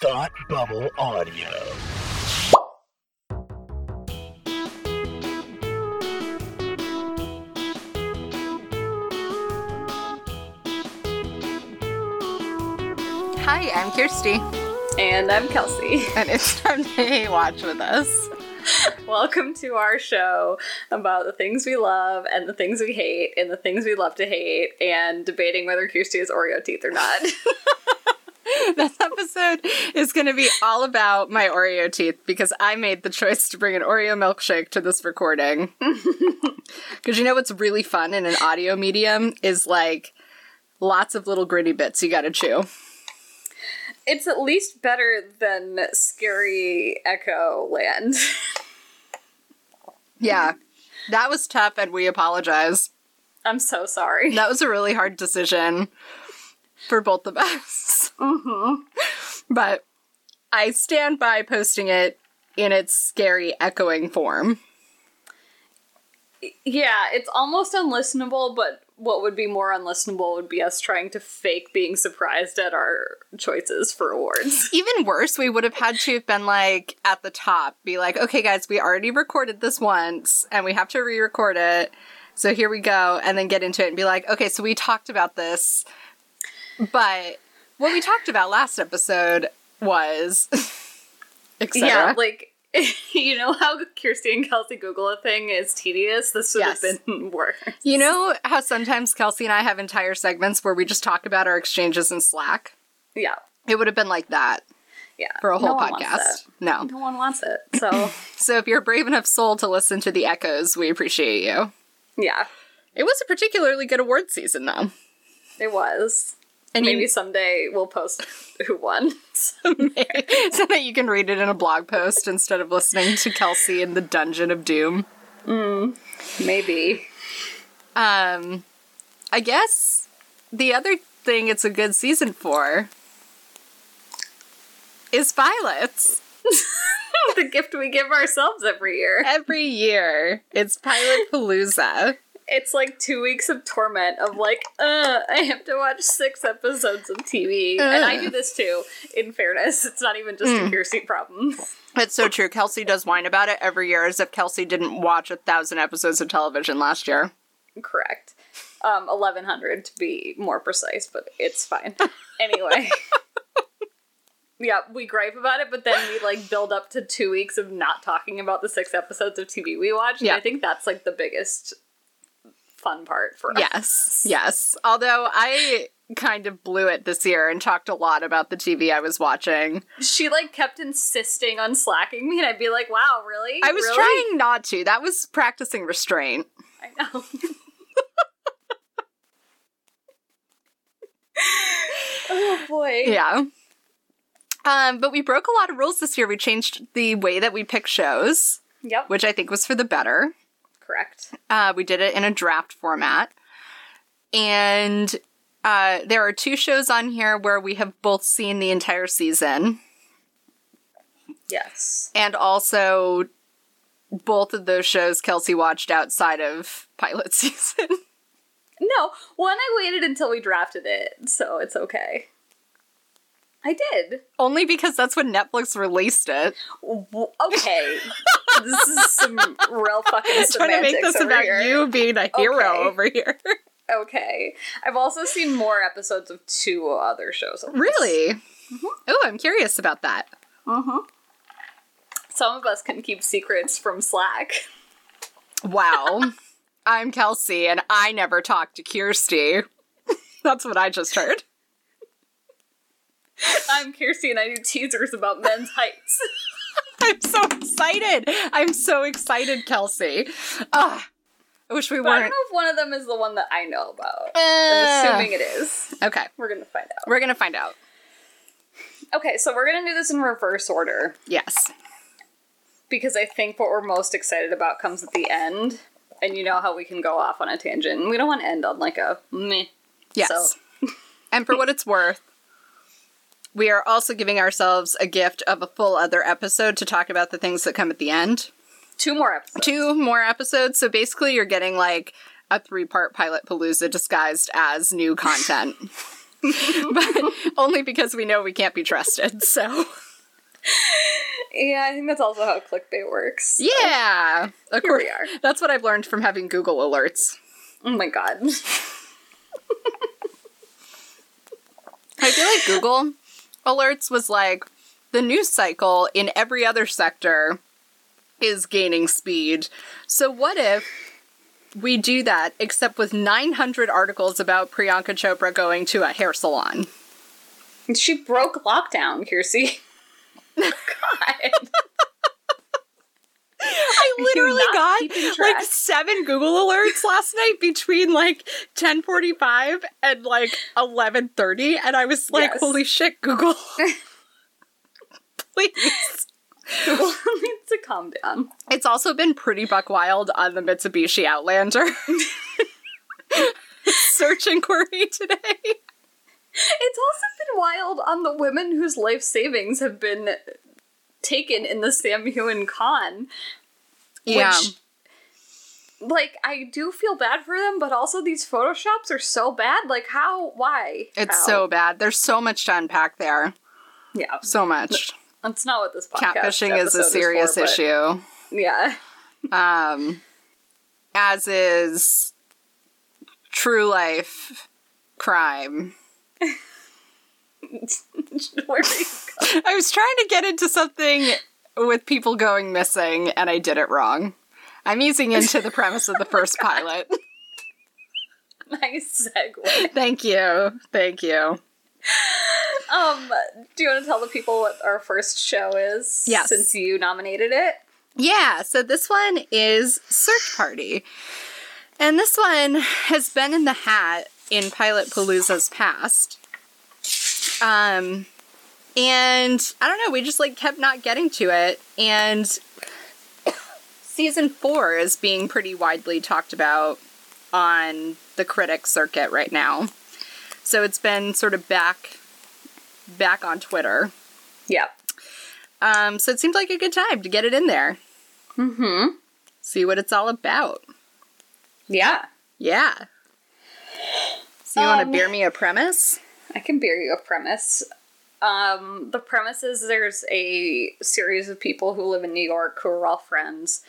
Thought Bubble Audio. Hi, I'm Kirsty, And I'm Kelsey. and it's time to Hey Watch with us. Welcome to our show about the things we love and the things we hate and the things we love to hate and debating whether Kirsty has Oreo teeth or not. This episode is going to be all about my Oreo teeth because I made the choice to bring an Oreo milkshake to this recording. Because you know what's really fun in an audio medium is like lots of little gritty bits you got to chew. it's at least better than Scary Echo Land. Yeah, that was tough, and we apologize. I'm so sorry. That was a really hard decision for both of us. Mm-hmm. But I stand by posting it in its scary echoing form. Yeah, it's almost unlistenable, but what would be more unlistenable would be us trying to fake being surprised at our choices for awards. Even worse, we would have had to have been like at the top, be like, okay, guys, we already recorded this once and we have to re record it. So here we go. And then get into it and be like, okay, so we talked about this. But what we talked about last episode was. etc. Yeah, like you know how Kirsty and Kelsey Google a thing is tedious. This would Yes. have been worse. You know how sometimes Kelsey and I have entire segments where we just talk about our exchanges in Slack? Yeah, It would have been like that yeah. for a whole No podcast. No. No one wants it. So So if you're a brave enough soul to listen to the echoes, we appreciate you. yeah, It was a particularly good award season, though. it was. And Maybe someday we'll post who won. so that you can read it in a blog post instead of listening to Kelsey in the Dungeon of Doom. Maybe. Um, I guess the other thing it's a good season for is pilots. the gift we give ourselves every year. Every year, it's Pilot Palooza. It's like two weeks of torment of like, uh, I have to watch six episodes of TV. And I do this too, in fairness. It's not even just a Kirsty problem. It's so true. Kelsey does whine about it every year as if Kelsey didn't watch a thousand episodes of television last year. Correct. Um, 1100 to be more precise, but it's fine. Anyway. yeah, we gripe about it, but then we like build up to two weeks of not talking about the six episodes of TV we watched. and Yeah. I think that's like the biggest fun part for us. Yes, yes. Although I kind of blew it this year and talked a lot about the TV I was watching. She like kept insisting on slacking me, and I'd be like, wow, really? I was Really? trying not to. That was practicing restraint. I know. oh boy. Yeah. Um, but we broke a lot of rules this year. We changed the way that we pick shows, Yep. which I think was for the better. Correct. Uh, we did it in a draft format. And uh, there are two shows on here where we have both seen the entire season. Yes. And also, both of those shows Kelsey watched outside of pilot season. No, one I waited until we drafted it, so it's okay. I did. Only because that's when Netflix released it. Okay. this is some real fucking i'm trying to make this about here. you being a hero Okay. over here. Okay. I've also seen more episodes of two other shows. really? Oh, I'm curious about that. Mm-hmm. Some of us can keep secrets from Slack. Wow. I'm Kelsey, and I never talked to Kirsty. That's what I just heard. I'm Kirsty and I do teasers about men's heights. I'm so excited. I'm so excited, Kelsey. Ah, I wish we But I don't weren't. know if one of them is the one that I know about. Uh, I'm assuming it is. Okay, We're gonna find out. we're gonna find out. Okay, so we're gonna do this in reverse order Yes. because I think what we're most excited about comes at the end. And you know how we can go off on a tangent. We don't want to end on like a meh. Yes. So- and for what it's worth, we are also giving ourselves a gift of a full other episode to talk about the things that come at the end. Two more episodes. Two more episodes, so basically you're getting like a three part pilot palooza disguised as new content. but only because we know we can't be trusted. So Yeah, I think that's also how clickbait works. yeah, of Here course, we are. that's what I've learned from having Google alerts. Oh my god. I feel like Google alerts was like the news cycle in every other sector is gaining speed. So what if we do that except with 900 articles about Priyanka Chopra going to a hair salon? she broke lockdown, Kirsty. God. I literally got like seven Google alerts last night between like 10:45 and like 11:30 and I was like Yes. holy shit Google. Please. Google needs to calm down. It's also been pretty buck wild on the Mitsubishi Outlander. Search inquiry today. It's also been wild on the women whose life savings have been taken in the Sam Heughan con. Yeah. Which, like, I do feel bad for them, but also these photoshops are so bad. Like, how? Why? It's How? so bad. There's so much to unpack there. Yeah, So much. that's not what this podcast Catfishing is a serious for, issue. Yeah. Um as is true life crime. Where do you go? I was trying to get into something with people going missing and I did it wrong. I'm easing into the premise of the first pilot. Nice segue. Thank you. Thank you. Um, do you want to tell the people what our first show is? Yes. Since you nominated it. Yeah, so this one is Search Party. And this one has been in the hat in Pilot Palooza's past. Um and I don't know, we just like kept not getting to it and season 4 is being pretty widely talked about on the critic circuit right now. So it's been sort of back back on Twitter. Yeah. Um so it seemed like a good time to get it in there. Mm-hmm. see what it's all about. Yeah. Yeah. So you want Um, to bear me a premise? I can bear you a premise. Um, the premise is there's a series of people who live in New York who are all friends,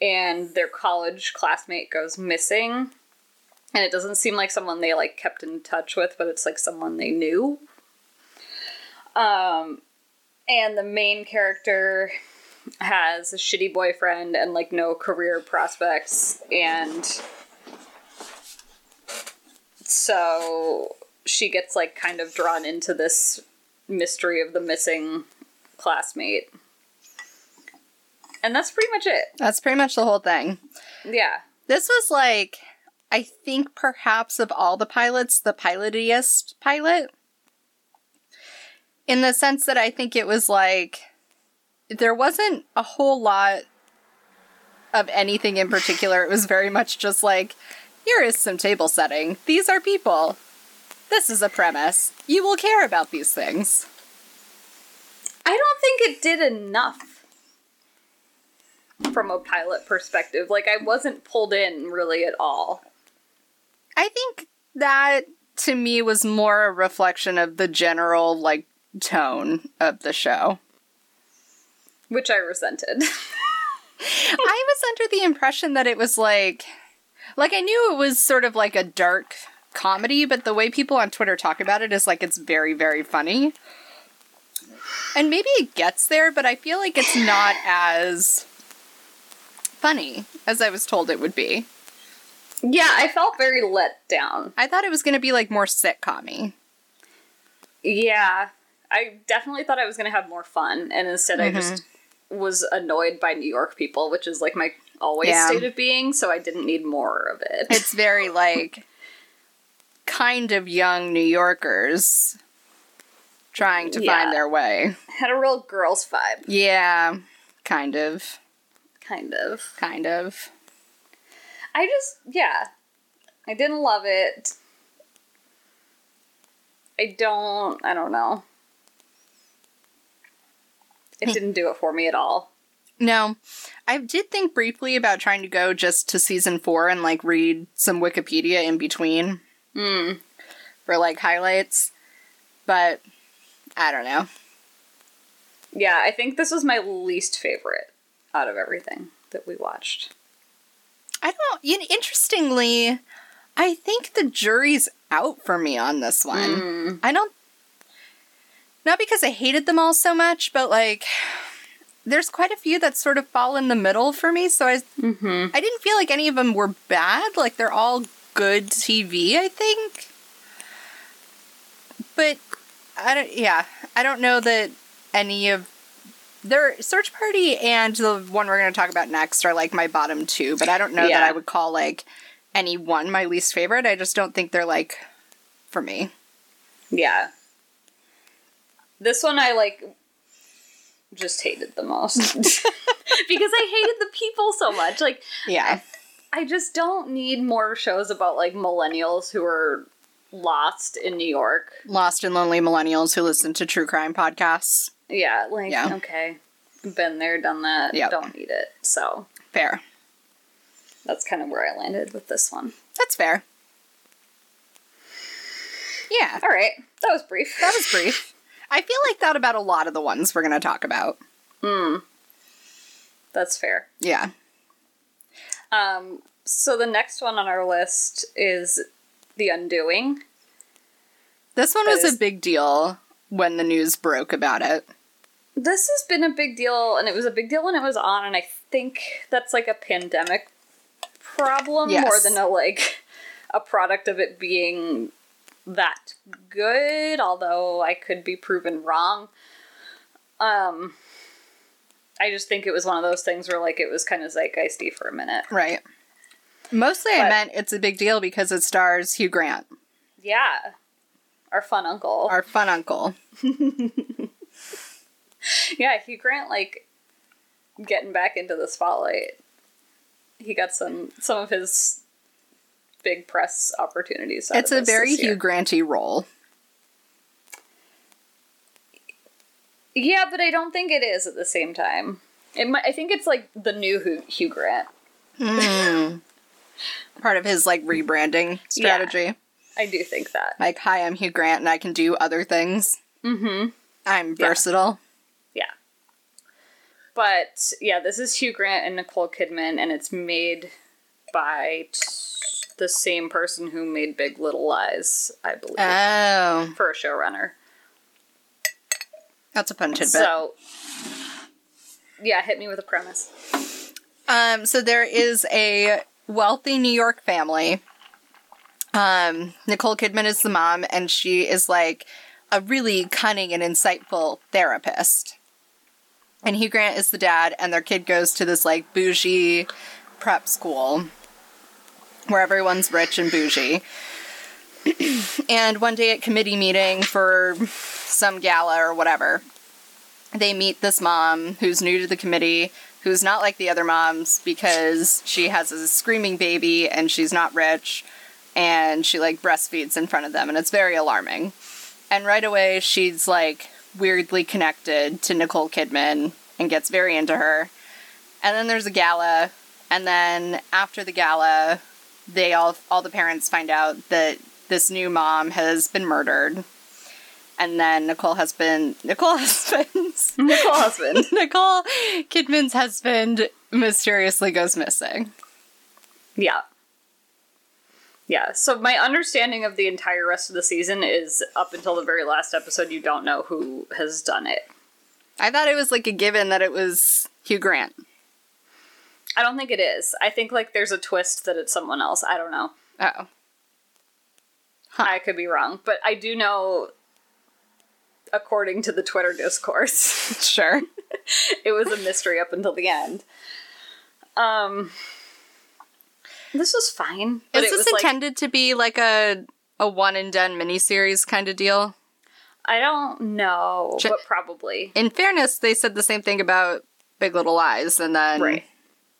and their college classmate goes missing. And it doesn't seem like someone they like kept in touch with, but it's like someone they knew. Um, and the main character has a shitty boyfriend and like no career prospects, and so she gets like kind of drawn into this mystery of the missing classmate. And that's pretty much it. That's pretty much the whole thing. Yeah. This was like, I think perhaps of all the pilots, the pilotiest pilot. In the sense that I think it was like, there wasn't a whole lot of anything in particular. It was very much just like, here is some table setting. These are people. This is a premise. You will care about these things. I don't think it did enough from a pilot perspective. Like, I wasn't pulled in really at all. I think that to me was more a reflection of the general like tone of the show. Which I resented. I was under the impression that it was like like I knew it was sort of like a dark comedy, but the way people on Twitter talk about it is like it's very very funny. And maybe it gets there, but I feel like it's not as funny as I was told it would be. yeah, I felt very let down. I thought it was going to be like more sitcom Yeah. I definitely thought I was going to have more fun, and instead I just mm-hmm. was annoyed by New York people, which is like my always Yeah. state of being, so I didn't need more of it. It's very like kind of young New Yorkers trying to Yeah. find their way. had a real girls vibe, Yeah, kind of. kind of. Kind of. I just, yeah. I didn't love it. I don't, I don't know. It hmm. didn't do it for me at all. No, I did think briefly about trying to go just to season four and like read some Wikipedia in between. Hmm. for like highlights. But I don't know. Yeah, I think this was my least favorite out of everything that we watched. I don't. You know, interestingly, I think the jury's out for me on this one. I don't. Not because I hated them all so much, but like, there's quite a few that sort of fall in the middle for me. So I, Mm-hmm. I didn't feel like any of them were bad. Like they're all good TV, I think. But I don't. Yeah, I don't know that any of their search party and the one we're going to talk about next are like my bottom two. But I don't know that I would call like any one my least favorite. I just don't think they're like for me. Yeah. This one I like just hated the most. because I hated the people so much. Like Yeah, I just don't need more shows about like millennials who are lost in New York. lost and lonely millennials who listen to true crime podcasts. Yeah, like Yeah. okay. Been there, done that. Yep. Don't need it. So Fair. that's kind of where I landed with this one. That's fair. Yeah, All right. That was brief. that was brief. I feel like that about a lot of the ones we're going to talk about. Mm. That's fair. Yeah. Um, so the next one on our list is The Undoing. This one was a big deal when the news broke about it. This has been a big deal, and it was a big deal when it was on, and I think that's like a pandemic problem Yes. more than a like a product of it being that good, although I could be proven wrong. Um I just think it was one of those things where like it was kind of zeitgeisty for a minute. Right. Mostly I meant it's a big deal because it stars Hugh Grant, Yeah. Our fun uncle. our fun uncle. yeah, Hugh Grant like getting back into the spotlight. He got some some of his big press opportunities. It's a very. Hugh Granty role. Yeah, but I don't think it is at the same time. It might, I think it's like the new Hugh, Hugh Grant. Part of his like rebranding strategy. I do think that. Like, hi, I'm Hugh Grant and I can do other things. Mm-hmm. I'm Yeah. versatile. Yeah. But yeah, this is Hugh Grant and Nicole Kidman, and it's made by t- the same person who made Big Little Lies, I believe, Oh, for a showrunner. That's a fun tidbit. So, yeah, hit me with a premise. Um, so there is a wealthy New York family. Um, Nicole Kidman is the mom, and she is like a really cunning and insightful therapist. And Hugh Grant is the dad, and their kid goes to this like bougie prep school where everyone's rich and bougie. And one day at committee meeting for some gala or whatever, they meet this mom who's new to the committee, who's not like the other moms because she has a screaming baby and she's not rich and she like breastfeeds in front of them and it's very alarming. And right away she's like weirdly connected to Nicole Kidman and gets very into her. And then there's a gala and then after the gala they all all the parents find out that this new mom has been murdered. And then Nicole has been Nicole husband's Nicole husband. Nicole Kidman's husband mysteriously goes missing. Yeah. Yeah, so my understanding of the entire rest of the season is up until the very last episode, you don't know who has done it. I thought it was like a given that it was Hugh Grant. I don't think it is. I think like there's a twist that it's someone else. I don't know. Oh. I could be wrong, but I do know according to the Twitter discourse, Sure. it was a mystery up until the end. Um this was fine, Is this was like intended to be like a a one and done miniseries kind of deal? I don't know, Ch- but probably. In fairness, they said the same thing about Big Little Lies, and then Right.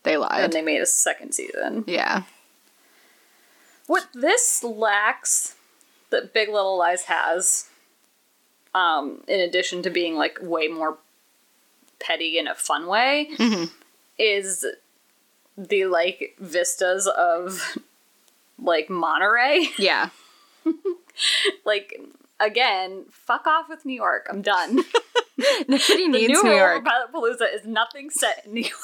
they lied. And they made a second season. yeah. What this lacks that Big Little Lies has, um, in addition to being like way more petty in a fun way, is the like vistas of like Monterey. Yeah. like again, fuck off with New York. I'm done. Nobody the needs new York. Pilot Palooza is nothing set in New York.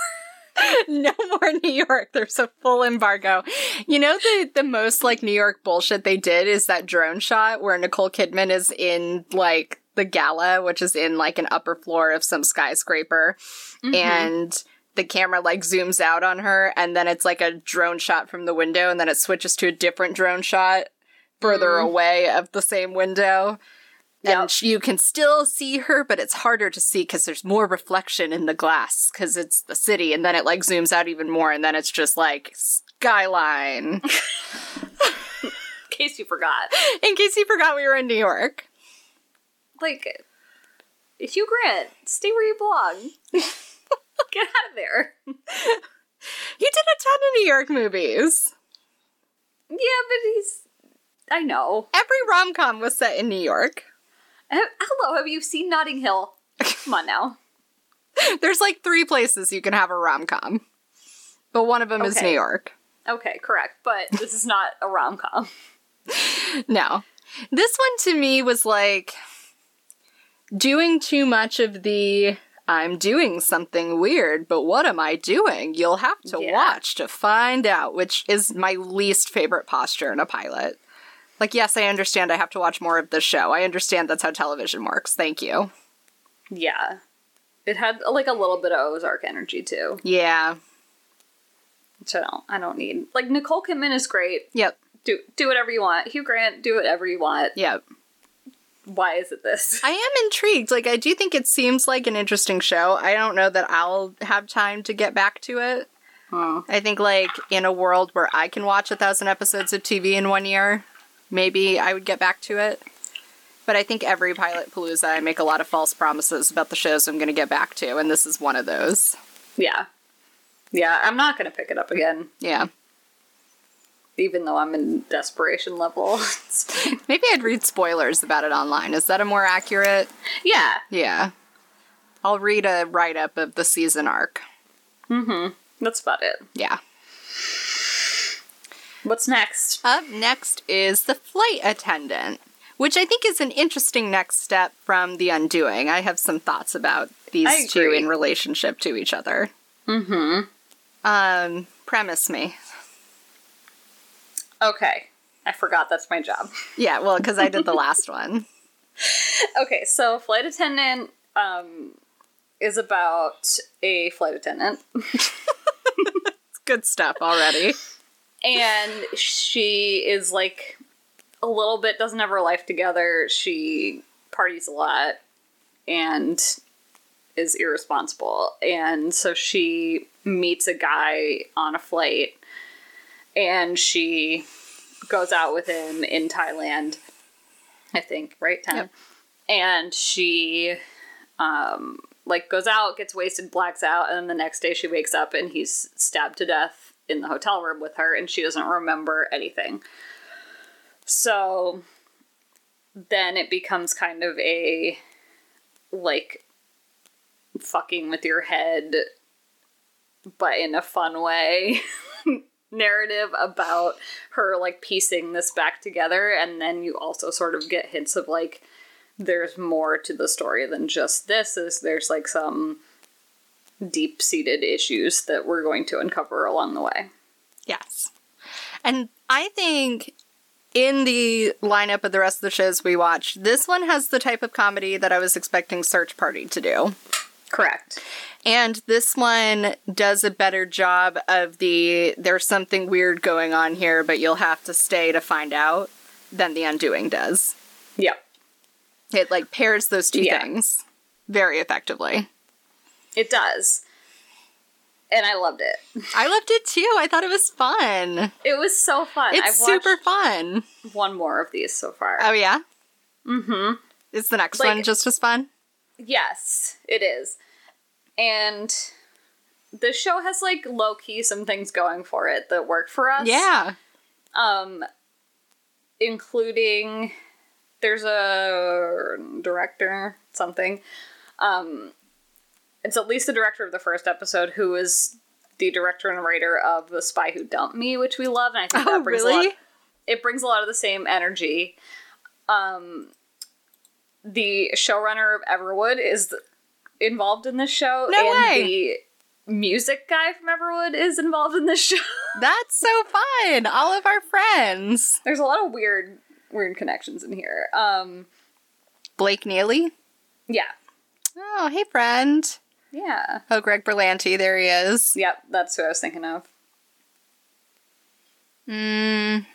no more New York. There's a full embargo. You know the the most like New York bullshit they did is that drone shot where Nicole Kidman is in like the gala, which is in like an upper floor of some skyscraper, mm-hmm. and the camera like zooms out on her, and then it's like a drone shot from the window, and then it switches to a different drone shot further mm. away of the same window. And Yep. you can still see her, but it's harder to see because there's more reflection in the glass because it's the city. And then it like zooms out even more, and then it's just like skyline. In case you forgot. in case you forgot we were in New York. Like Hugh Grant, stay where you belong. Get out of there. You did a ton of New York movies. Yeah, but he's I know. Every rom com was set in New York. Hello, have you seen Notting Hill? Come on now. There's like three places you can have a rom com, but one of them is New York. Okay, correct. But this is not a rom com. No. This one to me was like doing too much of the I'm doing something weird, but what am I doing? You'll have to Yeah. watch to find out, which is my least favorite posture in a pilot. Like, yes, I understand I have to watch more of this show. I understand that's how television works. Thank you. Yeah. It had like a little bit of Ozark energy too, Yeah. which I don't I don't need. Like Nicole Kidman is great. Yep. Do do whatever you want. Hugh Grant, do whatever you want. Yep. Why is it this? I am intrigued. Like, I do think it seems like an interesting show. I don't know that I'll have time to get back to it. Oh. I think, like, in a world where I can watch a thousand episodes of TV in one year, maybe I would get back to it. But I think every Pilot Palooza, I make a lot of false promises about the shows I'm going to get back to, and this is one of those. Yeah. Yeah, I'm not gonna pick it up again, Yeah. even though I'm in desperation level. Maybe I'd read spoilers about it online. Is that a more accurate? yeah. Yeah. I'll read a write up of the season arc. Mm-hmm. That's about it. Yeah. What's next? Up next is the flight attendant, which I think is an interesting next step from the undoing. I have some thoughts about these two in relationship to each other. Mm-hmm. Um, premise me. Okay. I forgot that's my job. Yeah, well, because I did the last one. Okay, so flight attendant um is about a flight attendant good stuff already. And she is like a little bit doesn't have her life together. She parties a lot and is irresponsible. And so she meets a guy on a flight and she goes out with him in Thailand. I think, right? Thailand. Yep. And she um like goes out, gets wasted, blacks out, and then the next day she wakes up and he's stabbed to death in the hotel room with her and she doesn't remember anything. So then it becomes kind of a like fucking with your head but in a fun way narrative about her like piecing this back together and then you also sort of get hints of like there's more to the story than just this is there's like some deep-seated issues that we're going to uncover along the way Yes. And I think in the lineup of the rest of the shows we watched, this one has the type of comedy that I was expecting Search Party to do. correct And this one does a better job of the there's something weird going on here, but you'll have to stay to find out than the undoing does. yep It like pairs those two Yeah. things very effectively. It does and i loved it I loved it too. I thought it was fun. it was so fun It's super fun. one more of these so far Oh yeah? Mm-hmm. Is the next Like- one just as fun? Yes, it is. And the show has like low key some things going for it that work for us. Yeah. Um including there's a director something. Um it's at least the director of the first episode who is the director and writer of The Spy Who Dumped Me, which we love and I think Oh, that brings a really? lot it brings a lot of the same energy. um, the showrunner of Everwood is involved in this show, No and way. the music guy from Everwood is involved in this show. That's so fun. All of our friends. There's a lot of weird, weird connections in here. Um, Blake Neely. yeah, Oh, hey, friend. Yeah, Oh, Greg Berlanti. There he is. yep. That's who I was thinking of. Mm,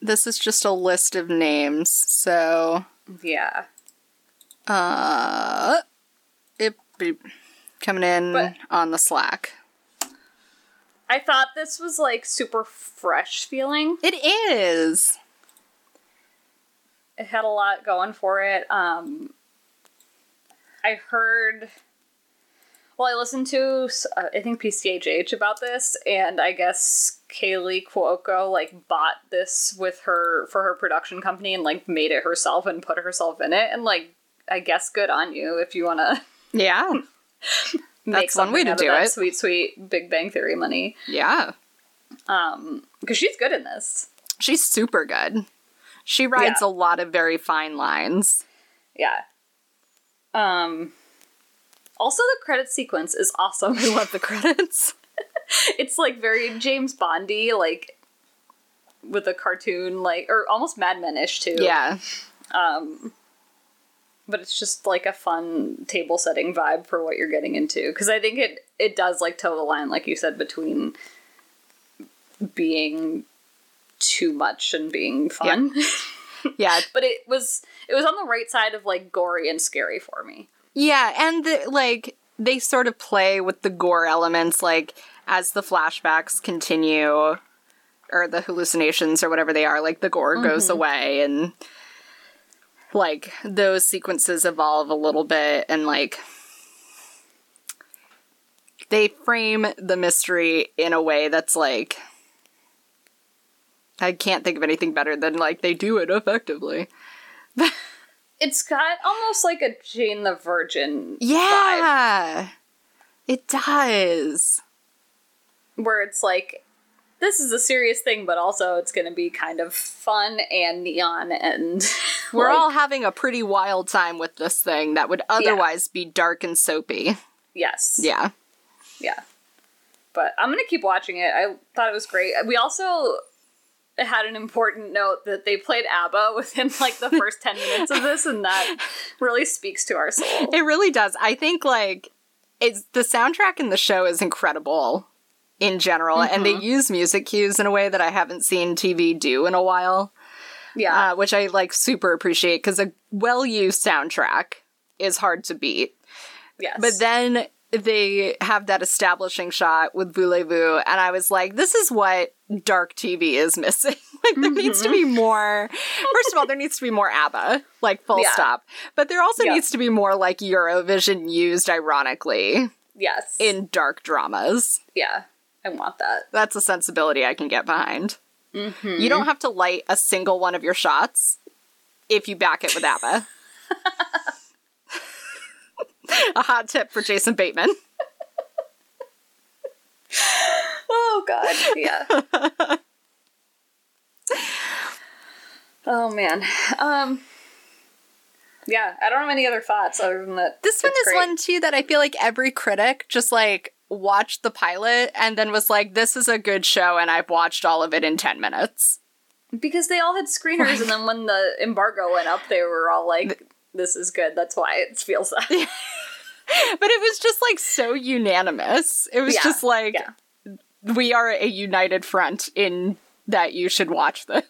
this is just a list of names. So, Yeah, uh, it be coming in But- on the Slack. I thought this was like super fresh feeling. It is. it had a lot going for it. Um, I heard, well, I listened to uh, I think PCHH about this, and I guess Kaley Cuoco like bought this with her for her production company and like made it herself and put herself in it, and like I guess good on you if you want to Yeah. That's one way to do it. Sweet, sweet Big Bang Theory money. Yeah. Um, because she's good in this. She's super good. She rides Yeah. a lot of very fine lines. Yeah. Um. Also, the credit sequence is awesome. I love the credits. it's like very James Bondy, like with a cartoon, like or almost Mad Men-ish too. Yeah. Um, but it's just like a fun table setting vibe for what you're getting into because I think it it does like toe the line, like you said, between being too much and being fun. Yeah. but it was it was on the right side of like gory and scary for me. Yeah, and the, like they sort of play with the gore elements like as the flashbacks continue or the hallucinations or whatever they are, like the gore goes mm-hmm. away and like those sequences evolve a little bit and like they frame the mystery in a way that's like I can't think of anything better than like they do it effectively. It's got almost like a Jane the Virgin vibe. Yeah. It does. where it's like this is a serious thing but also it's going to be kind of fun and neon and We're like, all having a pretty wild time with this thing that would otherwise be dark and soapy. yes Yeah. yeah but i'm going to keep watching it i thought it was great we also had an important note that they played ABBA within like the first 10 minutes of this and that really speaks to our soul. It really does. I think like it's the soundtrack in the show is incredible in general and they use music cues in a way that I haven't seen TV do in a while. Yeah. uh, which I like super appreciate because a well used soundtrack is hard to beat. yes. But then they have that establishing shot with Voulez-Vous, and I was like, this is what dark TV is missing. like, there needs to be more. First of all, there needs to be more ABBA, like, full Yeah. stop. But there also Yeah. needs to be more, like, Eurovision used ironically yes. in dark dramas. yeah. I want that. That's a sensibility I can get behind. Mm-hmm. You don't have to light a single one of your shots if you back it with ABBA. a hot tip for Jason Bateman. Oh god, yeah. oh man. Um Yeah, I don't have any other thoughts other than that. This one is great. one too that I feel like every critic just like watched the pilot and then was like, "This is a good show," and I've watched all of it in ten minutes. because they all had screeners and then when the embargo went up they were all like this is good. That's why it feels that. But it was just like so unanimous. It was Yeah, just like yeah. we are a united front in that you should watch this.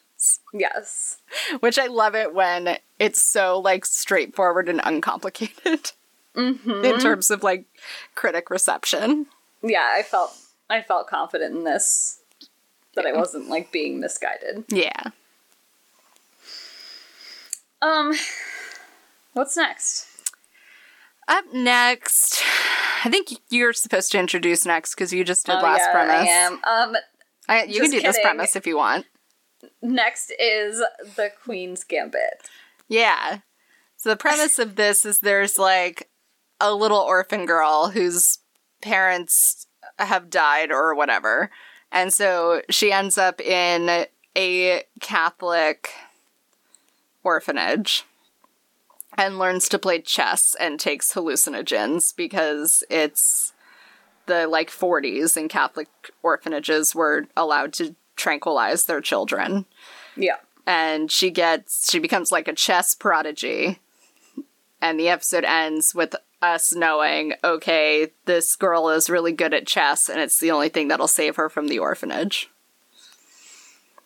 Yes. Which I love it when it's so like straightforward and uncomplicated Mm-hmm. in terms of like critic reception. Yeah, I felt I felt confident in this that I wasn't like being misguided. Yeah. Um what's next? Up next, I think you're supposed to introduce next because you just did Oh, last yeah, premise. I am. Um I- you can do this premise if you want. next is the Queen's Gambit. Yeah. So the premise of this is there's like a little orphan girl whose parents have died or whatever. And so she ends up in a Catholic orphanage and learns to play chess and takes hallucinogens because it's the like 40s and Catholic orphanages were allowed to tranquilize their children. Yeah. And she gets she becomes like a chess prodigy. And the episode ends with us knowing, okay, this girl is really good at chess and it's the only thing that'll save her from the orphanage.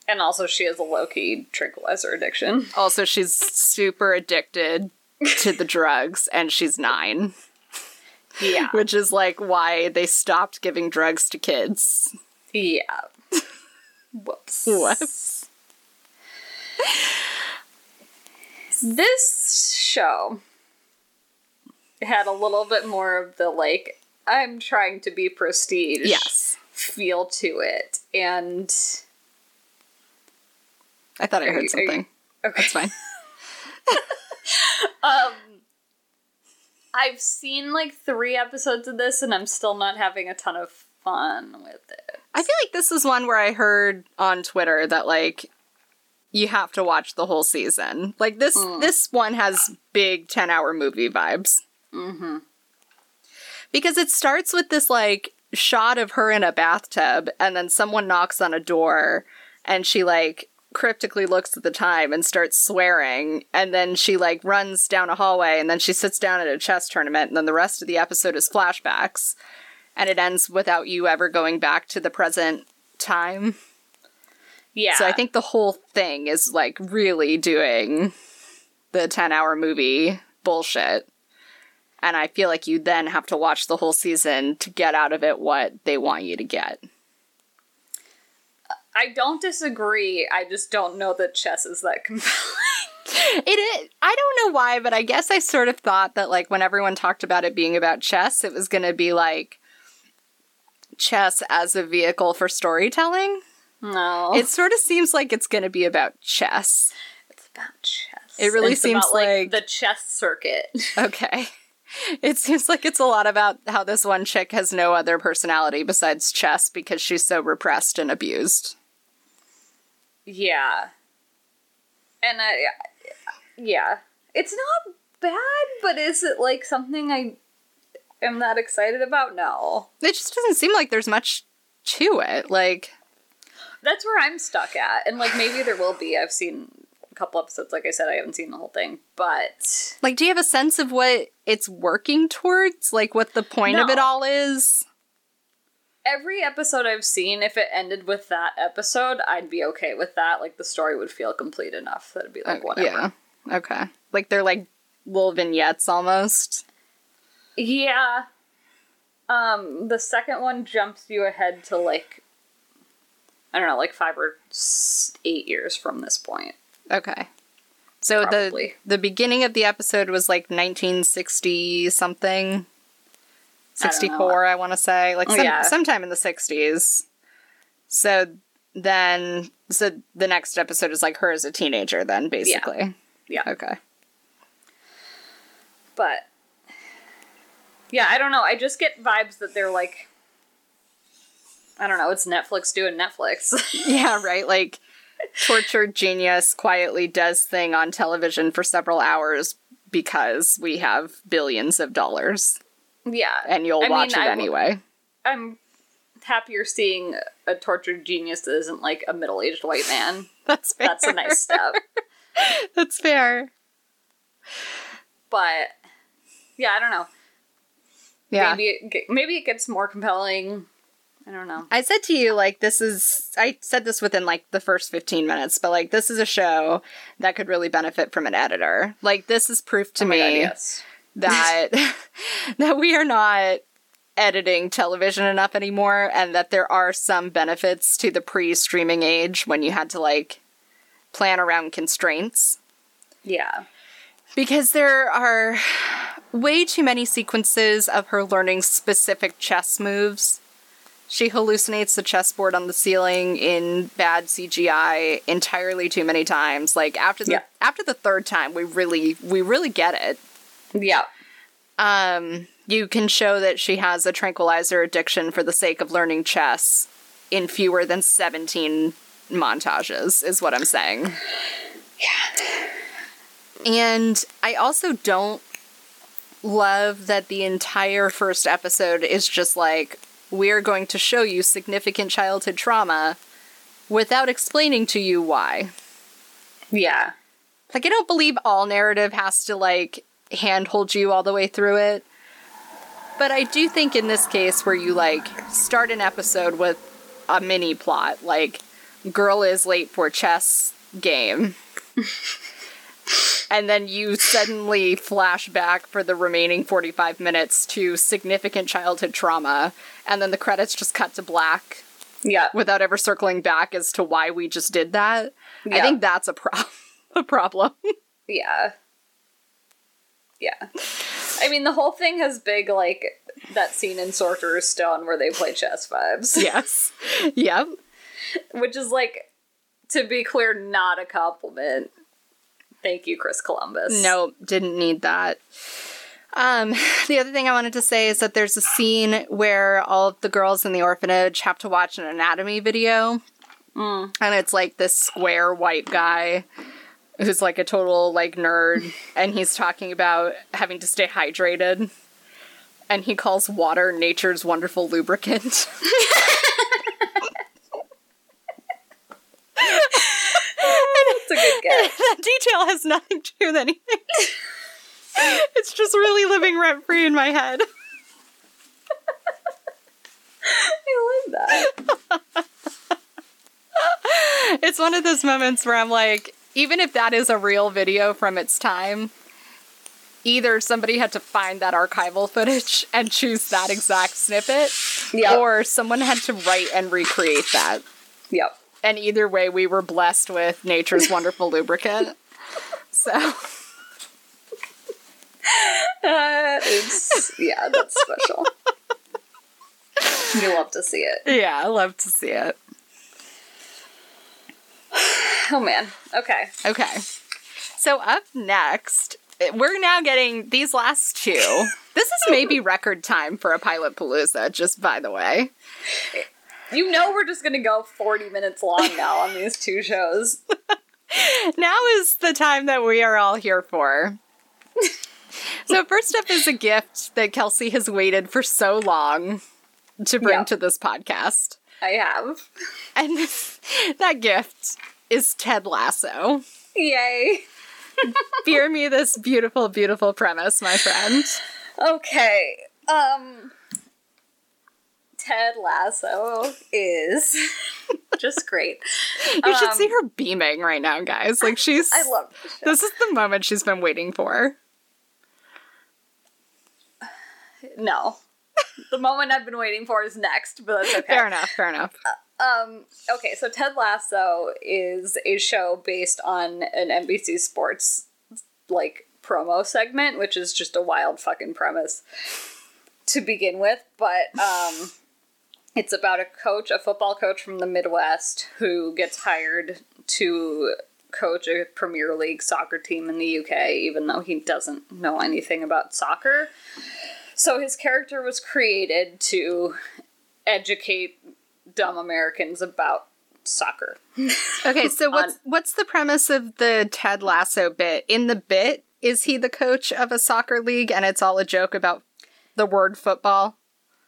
And also, she has a low key tranquilizer addiction. Also, she's super addicted to the drugs and she's 9. Yeah. which is like why they stopped giving drugs to kids. Yeah. Whoops. Whoops. This show had a little bit more of the like, I'm trying to be prestige Yes. feel to it. And I thought I heard you- something. you- okay. That's fine. Um I've seen like three episodes of this and I'm still not having a ton of fun with it. I feel like this is one where I heard on Twitter that like you have to watch the whole season. Like this this one has big 10-hour movie vibes. Mm-hmm. Because it starts with this like shot of her in a bathtub and then someone knocks on a door and she like cryptically looks at the time and starts swearing and then she like runs down a hallway and then she sits down at a chess tournament and then the rest of the episode is flashbacks and it ends without you ever going back to the present time. Yeah. So I think the whole thing is like really doing the 10 hour movie bullshit. And I feel like you then have to watch the whole season to get out of it what they want you to get. I don't disagree. I just don't know that chess is that compelling. It is. I don't know why, but I guess I sort of thought that like when everyone talked about it being about chess, it was going to be like chess as a vehicle for storytelling. No. It sort of seems like it's going to be about chess. It's about chess. It really It's seems about, like- the chess circuit. Okay. It seems like it's a lot about how this one chick has no other personality besides chess because she's so repressed and abused. Yeah. And I, yeah, it's not bad, but is it like something I am that excited about? No. It just doesn't seem like there's much to it. Like, That's where I'm stuck at, and like maybe there will be. I've seen a couple episodes. Like I said, I haven't seen the whole thing, but like, do you have a sense of what it's working towards? Like, what the point of it all is? Every episode I've seen, if it ended with that episode, I'd be okay with that. Like the story would feel complete enough that it'd be like whatever. Yeah. Okay. Like, they're like little vignettes almost. Yeah. Um, the second one jumps you ahead to like I don't know, like five or eight years from this point. Okay. So Probably. the the beginning of the episode was like 1960 something. I don't know. 64, I, want to say, like Oh, some, yeah. sometime in the 60s. So then, so the next episode is like her as a teenager, then basically. Yeah. Okay. But yeah, I don't know. I just get vibes that they're like I don't know, it's Netflix doing Netflix. Yeah, right. Like tortured genius quietly does thing on television for several hours because we have billions of dollars, yeah. and you'll I watch mean, it I- anyway. I'm happier seeing a tortured genius that isn't like a middle-aged white man. That's fair. That's a nice step. That's fair. But yeah, I don't know. Yeah. Maybe it maybe it gets more compelling. I don't know. I said to you, like, this is, I said this within like the first 15 minutes, but like, this is a show that could really benefit from an editor. Like, this is proof to Oh me God, yes. That, that we are not editing television enough anymore and that there are some benefits to the pre streaming age when you had to like plan around constraints. Yeah. Because there are way too many sequences of her learning specific chess moves. She hallucinates the chessboard on the ceiling in bad CGI entirely too many times. Like after the Yeah. after the third time, we really we really get it. Yeah. Um, you can show that she has a tranquilizer addiction for the sake of learning chess in fewer than seventeen montages. Is what I'm saying. Yeah. And I also don't love that the entire first episode is just like, we're going to show you significant childhood trauma without explaining to you why. Yeah. Like, I don't believe all narrative has to, like, handhold you all the way through it. But I do think in this case, where you, like, start an episode with a mini plot, like, girl is late for chess game. and then you suddenly flash back for the remaining 45 minutes to significant childhood trauma, and then the credits just cut to black Yeah. without ever circling back as to why we just did that. yeah. I think that's a pro- a problem. Yeah. Yeah. I mean, the whole thing has big, like, that scene in Sorcerer's Stone where they play chess vibes. yes. Yep. Which is, like, to be clear, not a compliment. Thank you, Chris Columbus. No, didn't need that. Um, the other thing I wanted to say is that there's a scene where all of the girls in the orphanage have to watch an anatomy video. And it's like this square white guy who's like a total like nerd and he's talking about having to stay hydrated. And he calls water nature's wonderful lubricant. That's a good guess. that detail has nothing to do with anything. it's just really living rent free in my head. I love that. It's one of those moments where I'm like, even if that is a real video from its time, either somebody had to find that archival footage and choose that exact snippet, Yep. or someone had to write and recreate that. Yep. And either way, we were blessed with nature's wonderful lubricant. So, That is, yeah, that's special. you love to see it. yeah, I love to see it. Oh man. Okay. Okay. So up next, we're now getting these last two. This is maybe record time for a pilot palooza, just by the way. You know we're just gonna go 40 minutes long now on these two shows. Now is the time that we are all here for. so first up is a gift that Kelsey has waited for so long to bring Yeah. to this podcast. I have. And that gift is Ted Lasso. Yay. Fear me this beautiful, beautiful premise, my friend. Okay. Um Ted Lasso is just great. You should Um, see her beaming right now, guys. Like she's I love this. This is the moment she's been waiting for. No. the moment I've been waiting for is next, but that's okay. Fair enough, fair enough. Um, okay, so Ted Lasso is a show based on an NBC Sports like promo segment, which is just a wild fucking premise to begin with, but um it's about a coach, a football coach from the Midwest who gets hired to coach a Premier League soccer team in the UK even though he doesn't know anything about soccer. So his character was created to educate dumb Americans about soccer. Okay, so what's what's the premise of the Ted Lasso bit? In the bit, is he the coach of a soccer league and it's all a joke about the word football?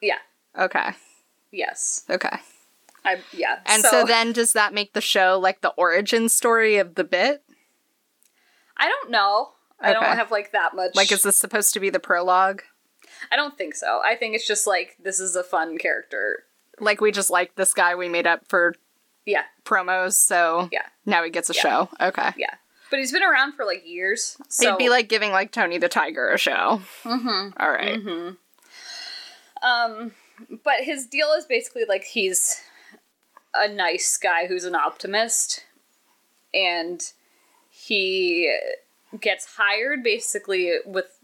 Yeah. Okay. Yes. Okay. I yeah. And so, then does that make the show like the origin story of the bit? I don't know. I don't have like that much. Like is this supposed to be the prologue? I don't think so. I think it's just like this is a fun character. Like we just like this guy we made up for Yeah. promos, so Yeah. now he gets a Yeah. show. Okay. Yeah. But he's been around for like years. So It'd be like giving like Tony the Tiger a show. Mm-hmm. All right. Um, but his deal is basically like he's a nice guy who's an optimist, and he gets hired basically with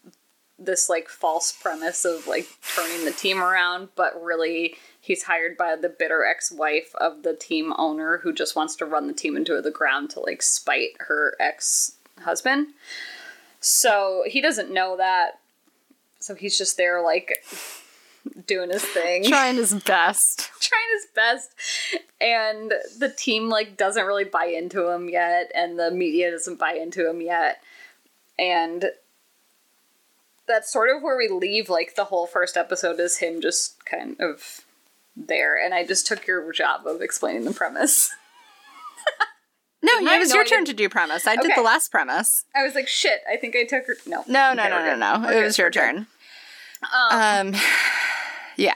this like false premise of like turning the team around, but really he's hired by the bitter ex-wife of the team owner who just wants to run the team into the ground to like spite her ex-husband. So he doesn't know that. So he's just there like doing his thing, Trying his best. trying his best. And the team like doesn't really buy into him yet and the media doesn't buy into him yet. and that's sort of where we leave. Like the whole first episode is him just kind of there, and I just took your job of explaining the premise. No, it was No, your turn to do premise. I did Okay. the last premise. I was like, shit. I think I took her. No, No, no, Okay, no, we're no, no. It was your turn. Um, Um, yeah.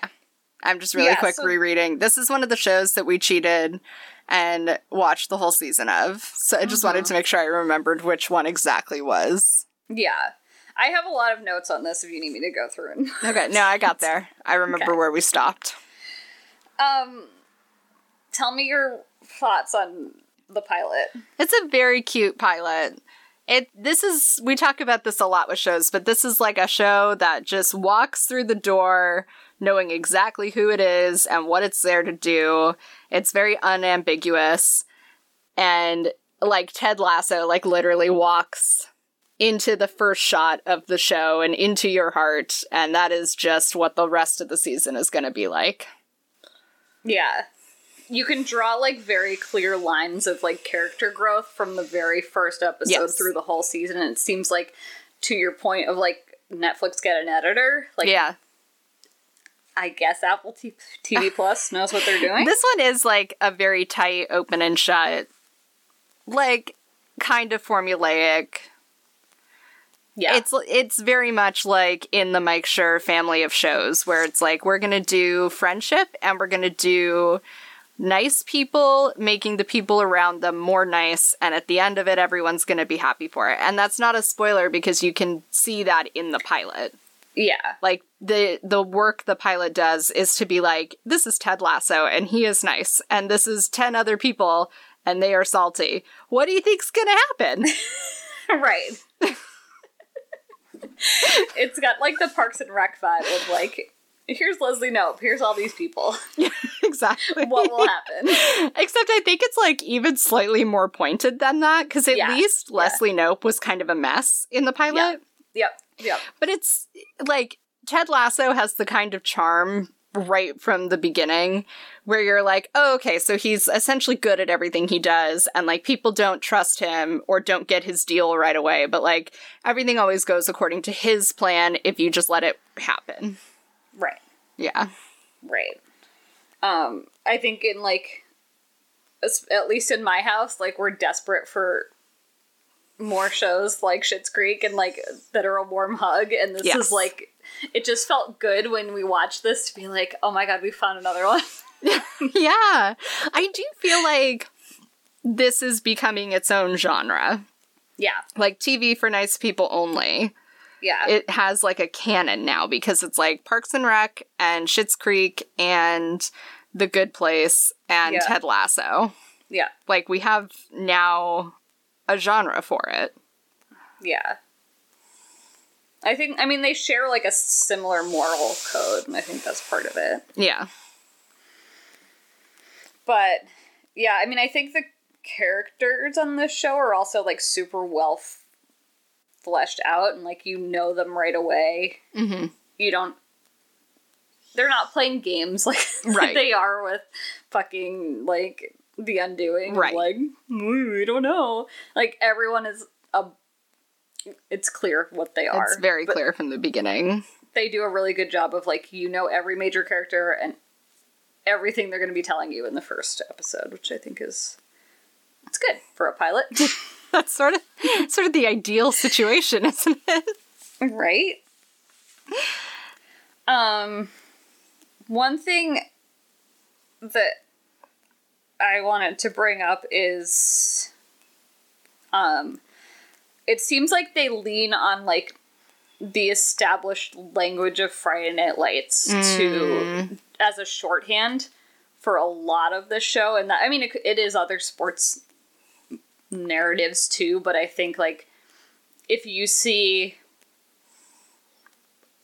I'm just really Yeah, quick so- rereading. This is one of the shows that we cheated and watched the whole season of. So I just wanted Mm-hmm. to make sure I remembered which one exactly was. yeah, I have a lot of notes on this. If you need me to go through and Okay, no, I got there. I remember Okay. where we stopped. um, tell me your thoughts on the pilot. It's a very cute pilot. It this is we talk about this a lot with shows, but this is like a show that just walks through the door knowing exactly who it is and what it's there to do. It's very unambiguous and like Ted Lasso like literally walks into the first shot of the show and into your heart and that is just what the rest of the season is going to be like. Yeah. You can draw like very clear lines of like character growth from the very first episode Yes. through the whole season. And it seems like, to your point of like Netflix get an editor, like yeah. I guess Apple T- TV Plus knows what they're doing. This one is like a very tight, open and shut, like kind of formulaic. Yeah. It's it's very much like in the Mike Schur family of shows where it's like we're gonna do friendship and we're gonna do nice people making the people around them more nice and at the end of it everyone's gonna be happy for it. And that's not a spoiler because you can see that in the pilot yeah. like the the work the pilot does is to be like this is ted lasso and he is nice and this is 10 other people and they are salty what do you think's gonna happen right. it's got like the Parks and Rec vibe of like, here's Leslie Knope, here's all these people. Yeah, exactly What will happen? except i think it's like even slightly more pointed than that because at Yeah, least yeah. leslie knope was kind of a mess in the pilot yep. Yep. but it's like Ted Lasso has the kind of charm right from the beginning where you're like, oh, okay, so he's essentially good at everything he does, and like people don't trust him or don't get his deal right away, but like everything always goes according to his plan if you just let it happen. Right. Yeah. Right. Um, I think in like, at least in my house, like we're desperate for more shows like Schitt's Creek and like that are a warm hug, and this Yes. is like, it just felt good when we watched this to be like, oh my god, we found another one. yeah. I do feel like this is becoming its own genre. yeah, Like TV for nice people only. yeah, it has like a canon now because it's like Parks and Rec and Schitt's Creek and The Good Place and Yeah. Ted Lasso. yeah, Like we have now a genre for it. yeah. I think, I mean, they share like a similar moral code, and I think that's part of it. Yeah. But yeah, I mean, I think the characters on this show are also like super well f- fleshed out, and like you know them right away. Mm-hmm. You don't. They're not playing games like Right. they are with fucking like the undoing. Right. Like "Mm, we don't know. Like everyone is a. It's clear what they are. It's very clear from the beginning. They do a really good job of like you know every major character and everything they're going to be telling you in the first episode, which I think is it's good for a pilot, That's sort of sort of the ideal situation, isn't it? right? Um, one thing that I wanted to bring up is, um, it seems like they lean on like the established language of Friday Night Lights to as a shorthand for a lot of the show, and that I mean it, it is other sports narratives too, but I think like if you see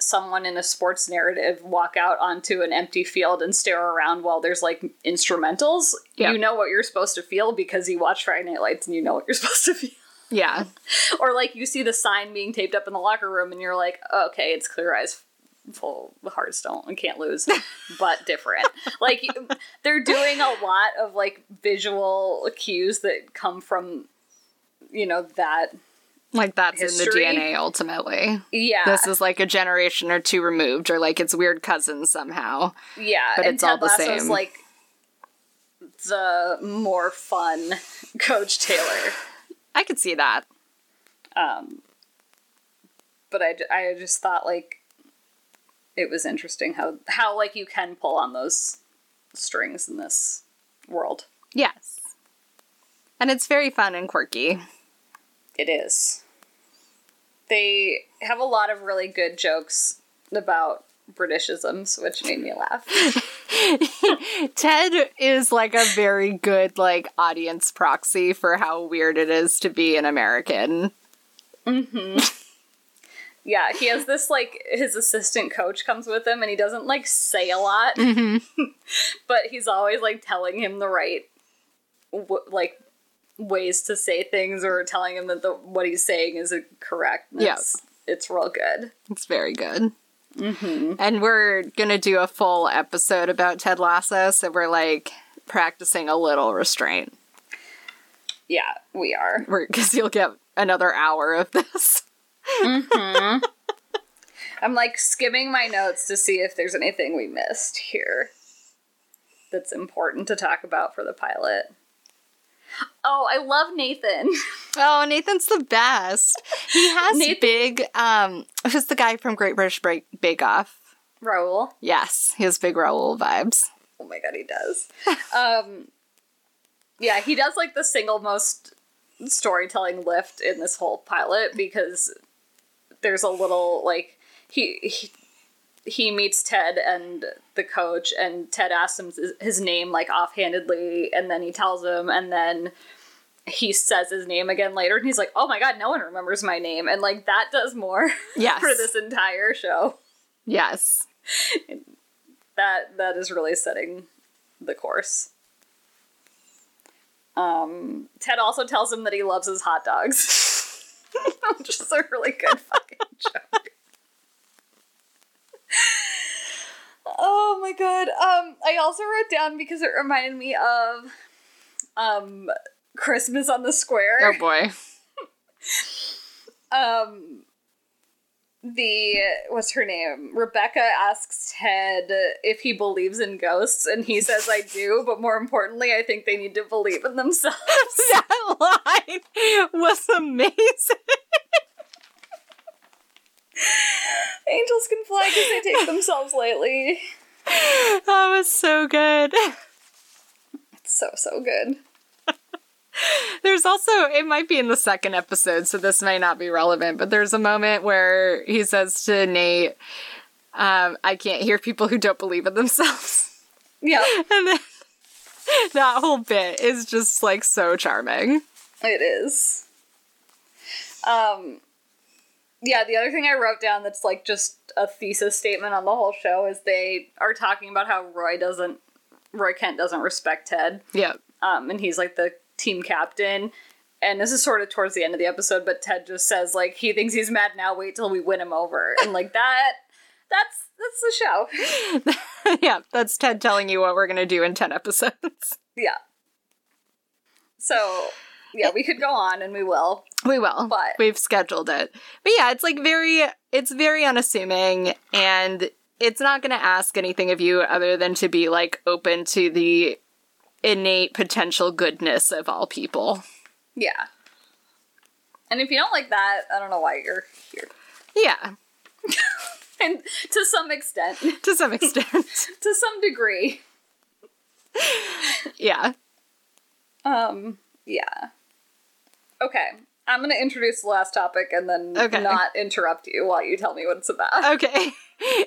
someone in a sports narrative walk out onto an empty field and stare around while there's like instrumentals, Yeah. you know what you're supposed to feel because you watch Friday Night Lights and you know what you're supposed to feel. Yeah. or like you see the sign being taped up in the locker room and you're like, okay, it's clear eyes full hearts don't and can't lose, but different. like they're doing a lot of like visual cues that come from you know that Like that's History? in the DNA ultimately. Yeah. This is like a generation or two removed, or like it's weird cousins somehow. yeah, but and it's all the Lasso's same. like the more fun Coach Taylor. I could see that. Um, but I, I just thought like it was interesting how how like you can pull on those strings in this world. Yes. And it's very fun and quirky. It is. They have a lot of really good jokes about Britishisms, which made me laugh. Ted is like a very good like audience proxy for how weird it is to be an American. Mm-hmm. Yeah, he has this like his assistant coach comes with him, and he doesn't like say a lot, mm-hmm. but he's always like telling him the right w- like ways to say things or telling him that the what he's saying is correct. And Yeah. it's, it's real good. It's very good. Mm-hmm. And we're gonna do a full episode about Ted Lasso, so we're like practicing a little restraint. Yeah, we are. Because you'll get another hour of this. Mm-hmm. I'm like skimming my notes to see if there's anything we missed here that's important to talk about for the pilot. Oh, I love Nathan. Oh, Nathan's the best. He has Nathan- big. Um, who's the guy from Great British Break Bake Off? Rahul. Yes, he has big Rahul vibes. Oh my god, he does. um, yeah, he does like the single most storytelling lift in this whole pilot because there's a little like he he, he meets Ted and the coach, and Ted asks him his, name like offhandedly, and then he tells him, and then he says his name again later, and he's like, "Oh my god, no one remembers my name," and like that does more Yes. for this entire show. Yes. that that is really setting the course. Um, Ted also tells him that he loves his hot dogs, which is a really good fucking joke. Oh my god! Um, I also wrote down because it reminded me of um Christmas on the Square Oh boy. um the what's her name rebecca asks ted if he believes in ghosts and he says i do but more importantly i think they need to believe in themselves that line was amazing. Angels can fly because they take themselves lightly That was so good. it's so so good There's also, it might be in the second episode, so this may not be relevant, but there's a moment where he says to Nate, um, I can't hear people who don't believe in themselves. yeah And then that whole bit is just like so charming. it is um yeah the other thing i wrote down that's like just a thesis statement on the whole show is they are talking about how roy doesn't roy kent doesn't respect ted Yeah. um, and he's like the team captain. And this is sort of towards the end of the episode, but Ted just says like he thinks he's mad now. Wait till we win him over, and like that. That's that's the show. yeah, that's Ted telling you what we're going to do in 10 episodes. Yeah. So yeah, we could go on, and we will. We will. But- we've scheduled it. But yeah, it's like very it's very unassuming and it's not going to ask anything of you other than to be like open to the innate potential goodness of all people. Yeah. And if you don't like that, I don't know why you're here. Yeah, And to some extent, to some extent. to some degree, yeah. um, yeah. Okay, I'm gonna introduce the last topic and then Okay. not interrupt you while you tell me what it's about. Okay.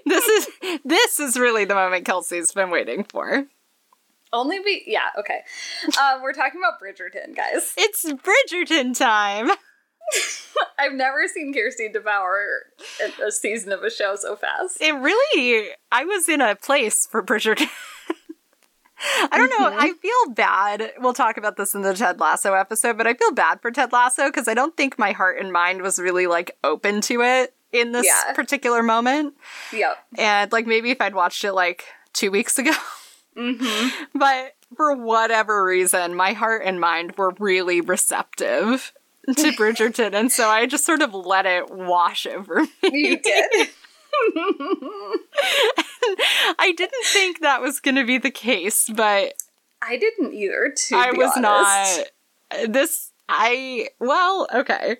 This is this is really the moment Kelsey's been waiting for. Only be yeah okay. Um, we're talking about Bridgerton, guys. It's Bridgerton time. I've never seen Kirsty devour a, a season of a show so fast. It really I was in a place for Bridgerton. I don't know. I feel bad. We'll talk about this in the Ted Lasso episode, but I feel bad for Ted Lasso because I don't think my heart and mind was really like open to it in this Yeah. particular moment. Yep. And like maybe if I'd watched it like two weeks ago. Mm-hmm. But for whatever reason, my heart and mind were really receptive to Bridgerton, and so I just sort of let it wash over me. You did. I didn't think that was going to be the case, but I didn't either. To I was honest. not. This, I, well, okay.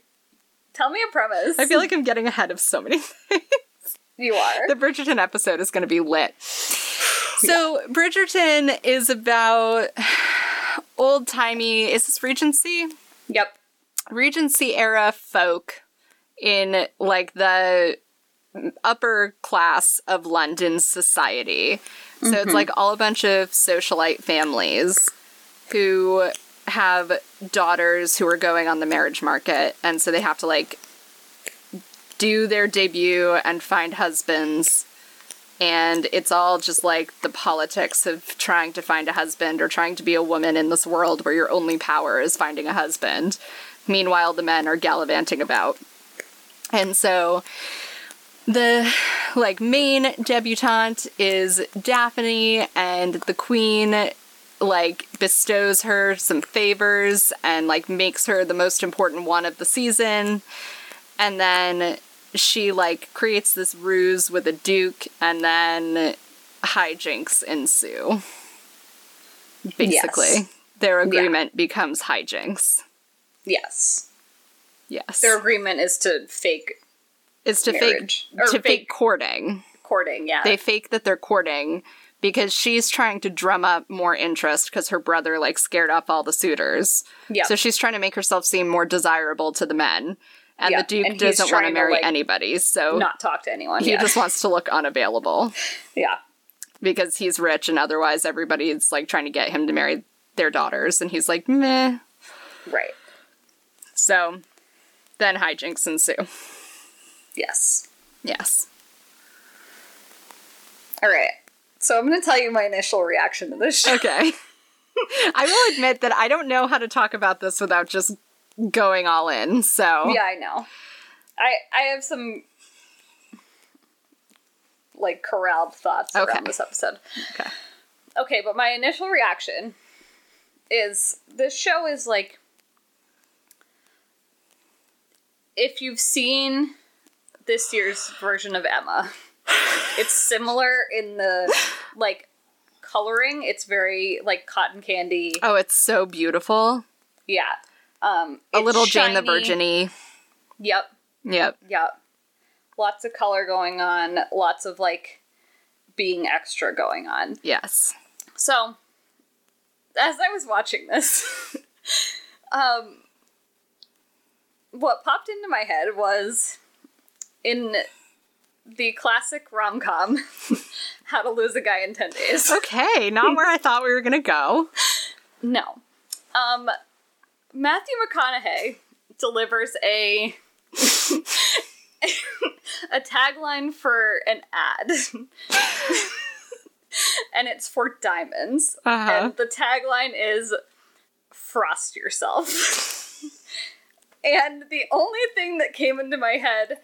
Tell me a premise. I feel like I'm getting ahead of so many things. you are. The Bridgerton episode is going to be lit. So, Bridgerton is about old timey, is this Regency? Yep. Regency era folk in like the upper class of London society. So it's mm-hmm. like all a bunch of socialite families who have daughters who are going on the marriage market and so they have to like do their debut and find husbands and it's all just like the politics of trying to find a husband or trying to be a woman in this world where your only power is finding a husband. Meanwhile, the men are gallivanting about. And so the like main debutante is Daphne and the queen like bestows her some favors and like makes her the most important one of the season. And then she like creates this ruse with a duke and then hijinks ensue. Basically. Yes. Their agreement becomes hijinks. Yes. Yes. Their agreement is to fake is to marriage. fake to fake, fake- courting. courting. Yeah. They fake that they're courting because she's trying to drum up more interest because her brother like scared off all the suitors. Yeah. So she's trying to make herself seem more desirable to the men. And Yeah, the duke and doesn't want to to, marry like, anybody, so not talk to anyone. he yeah. just wants to look unavailable yeah. because he's rich and otherwise everybody's like trying to get him to marry their daughters and he's like meh. Right. So then hijinks ensue. Yes. Yes. All right. So I'm going to tell you my initial reaction to this show. Okay. I will admit that I don't know how to talk about this without just going all in. So Yeah, I know. I I have some like corralled thoughts Okay. around this episode. Okay. Okay, but my initial reaction is this show is like if you've seen this year's version of Emma, it's similar in the like coloring. It's very like cotton candy. Oh, it's so beautiful. Yeah. Um A little Jane the Virginy. Yep. Yep. Yep. Lots of color going on, lots of like being extra going on. Yes. So, as I was watching this, um, what popped into my head was in the classic rom com, How to Lose a Guy in 10 Days. Okay, not where I thought we were gonna go. No. Um, Matthew McConaughey delivers a. a tagline for an ad. and it's for diamonds. Uh-huh. And the tagline is frost yourself. and the only thing that came into my head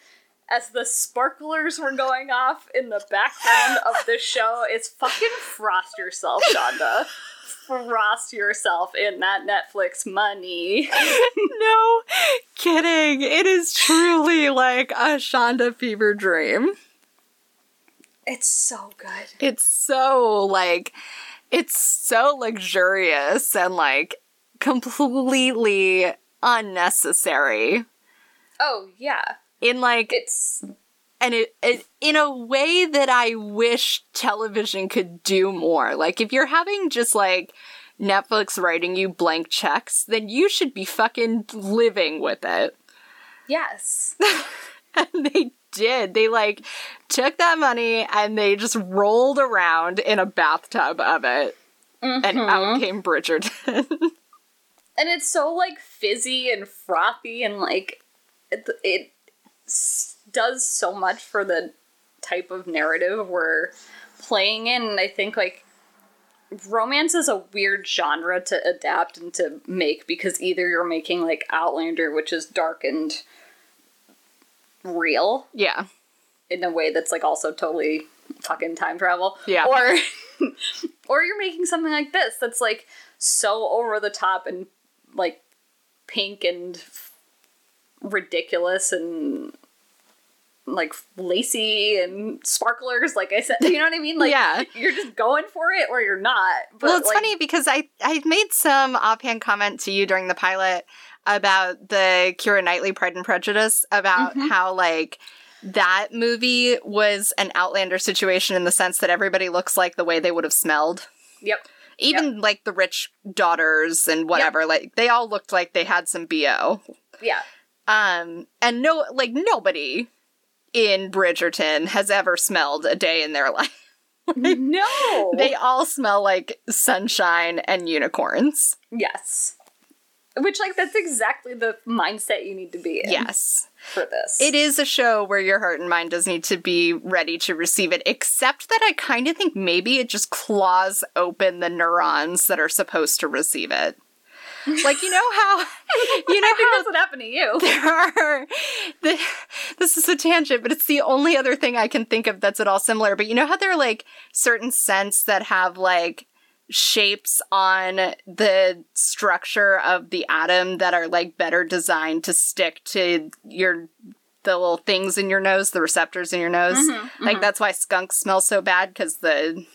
as the sparklers were going off in the background of this show is fucking frost yourself, Shonda. Frost yourself in that Netflix money. no kidding. It is truly like a Shonda fever dream. It's so good. It's so like it's so luxurious and like completely unnecessary. Oh, yeah. In like It's and it, it in a way that I wish television could do more. Like if you're having just like Netflix writing you blank checks, then you should be fucking living with it. yes. And they did. They like took that money and they just rolled around in a bathtub of it. And out mm-hmm. came Bridgerton. and it's so like fizzy and frothy and like it, it s- does so much for the type of narrative we're playing in and i think like romance is a weird genre to adapt and to make because either you're making like outlander which is dark and real yeah. in a way that's like also totally fucking time travel. Yeah. Or or you're making something like this that's like so over the top and like pink and ridiculous and like lacy and sparklers like i said you know what i mean like Yeah. you're just going for it or you're not but well, it's like, funny because I I made some offhand comment to you during the pilot about the Keira Knightley Pride and Prejudice about Mhm. how like that movie was an outlander situation in the sense that everybody looks like the way they would have smelled. yep Even like the rich daughters and whatever, like they all looked like they had some BO. yeah Um and no like nobody in Bridgerton has ever smelled a day in their life. no They all smell like sunshine and unicorns. yes which like that's exactly the mindset you need to be in Yes. for this It is a show where your heart and mind does need to be ready to receive it, except that I kind of think maybe it just claws open the neurons that are supposed to receive it. Like, you know how, you know i think how that's what happened to you there are, the, this is a tangent, but it's the only other thing I can think of that's at all similar. But you know how there are like certain scents that have like shapes on the structure of the atom that are like better designed to stick to your the little things in your nose, the receptors in your nose. Mhm, Like that's why skunks smell so bad because the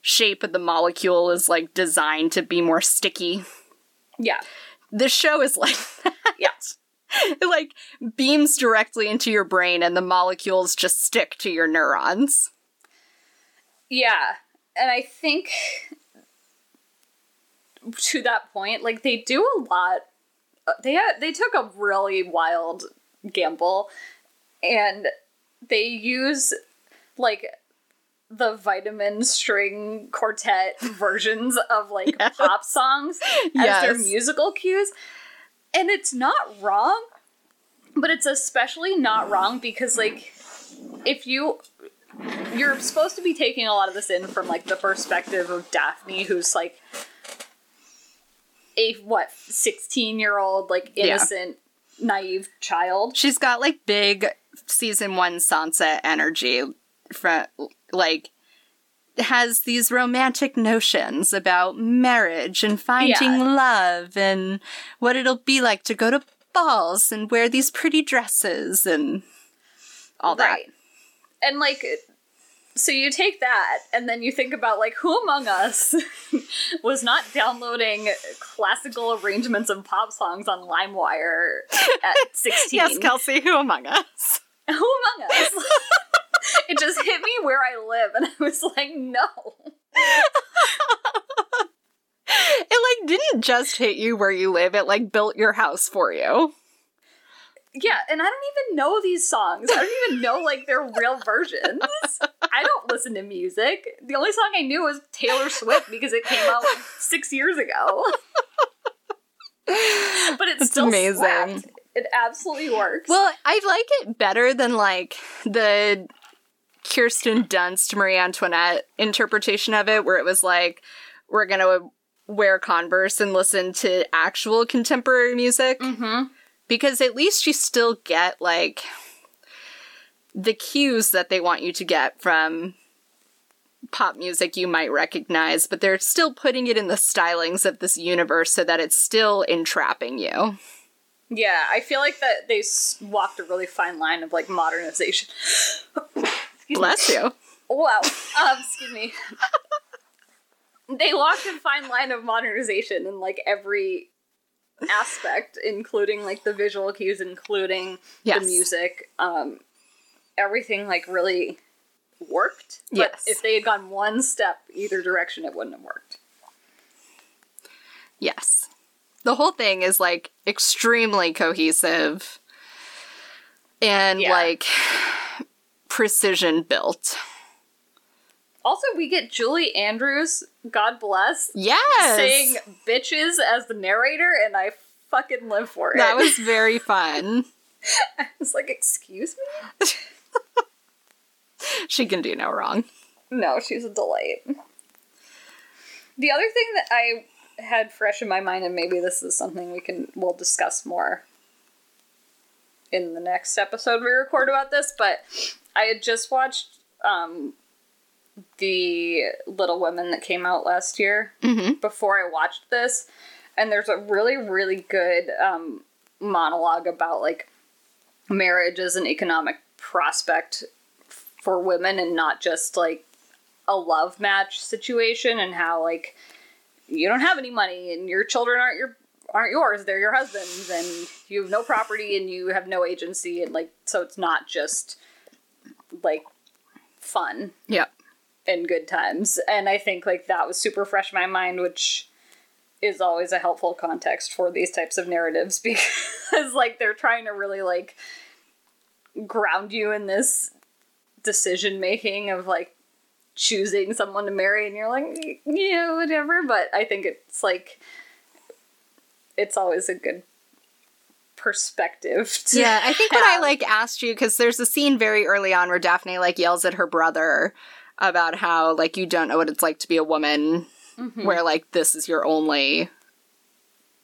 shape of the molecule is like designed to be more sticky. Yeah This show is like that. Yeah. It like beams directly into your brain and the molecules just stick to your neurons. Yeah, and I think to that point, like they do a lot. uh, They had, they took a really wild gamble, and they use like the vitamin string quartet versions of like Yes. pop songs as their Yes. musical cues, and it's not wrong, but it's especially not wrong because like if you you're supposed to be taking a lot of this in from like the perspective of Daphne, who's like a what sixteen year old like Yeah. innocent naive child. She's got like big season one Sansa energy from like has these romantic notions about marriage and finding Yeah. love and what it'll be like to go to balls and wear these pretty dresses and all that. Right. And like so you take that and then you think about like who among us was not downloading classical arrangements of pop songs on LimeWire at 16? Yes, Kelsey, who among us? Who among us? it just hit me where I live and I was like, no. It like didn't just hit you where you live, it like built your house for you. Yeah, and I don't even know these songs. I don't even know like their real versions. I don't listen to music. The only song I knew was Taylor Swift because it came out like six years ago. but it's, still amazing. slapped. It absolutely works. Well, I like it better than like the Kirsten Dunst Marie Antoinette interpretation of it, where it was like, we're gonna wear Converse and listen to actual contemporary music. mm-hmm. Because at least you still get like the cues that they want you to get from pop music you might recognize, but they're still putting it in the stylings of this universe so that it's still entrapping you. Yeah, I feel like that they walked a really fine line of like modernization. Excuse me. Bless you. Wow. Um, excuse me. they walked a fine line of modernization in like every aspect, including like the visual cues, including Yes. the music. Um, everything like really worked. But Yes. if they had gone one step either direction, it wouldn't have worked. Yes. The whole thing is like extremely cohesive and Yeah. like precision built. Also, we get Julie Andrews, God bless, Yes. saying bitches as the narrator, and I fucking live for it. that was very fun. I was like, excuse me? she can do no wrong. No, she's a delight. The other thing that I had fresh in my mind, and maybe this is something we can we'll discuss more in the next episode we record about this, but I had just watched um the Little Women that came out last year Mm-hmm. before I watched this, and there's a really, really good um monologue about like marriage as an economic prospect for women and not just like a love match situation and how like you don't have any money and your children aren't your aren't yours they're your husband's and you have no property and you have no agency and like so it's not just like fun Yeah. and good times and i think like that was super fresh in my mind which is always a helpful context for these types of narratives because like they're trying to really like ground you in this decision making of like choosing someone to marry and you're like yeah whatever but i think it's like it's always a good perspective to Yeah, I think what I like asked you because there's a scene very early on where Daphne like yells at her brother about how like you don't know what it's like to be a woman, Mm-hmm. where like this is your only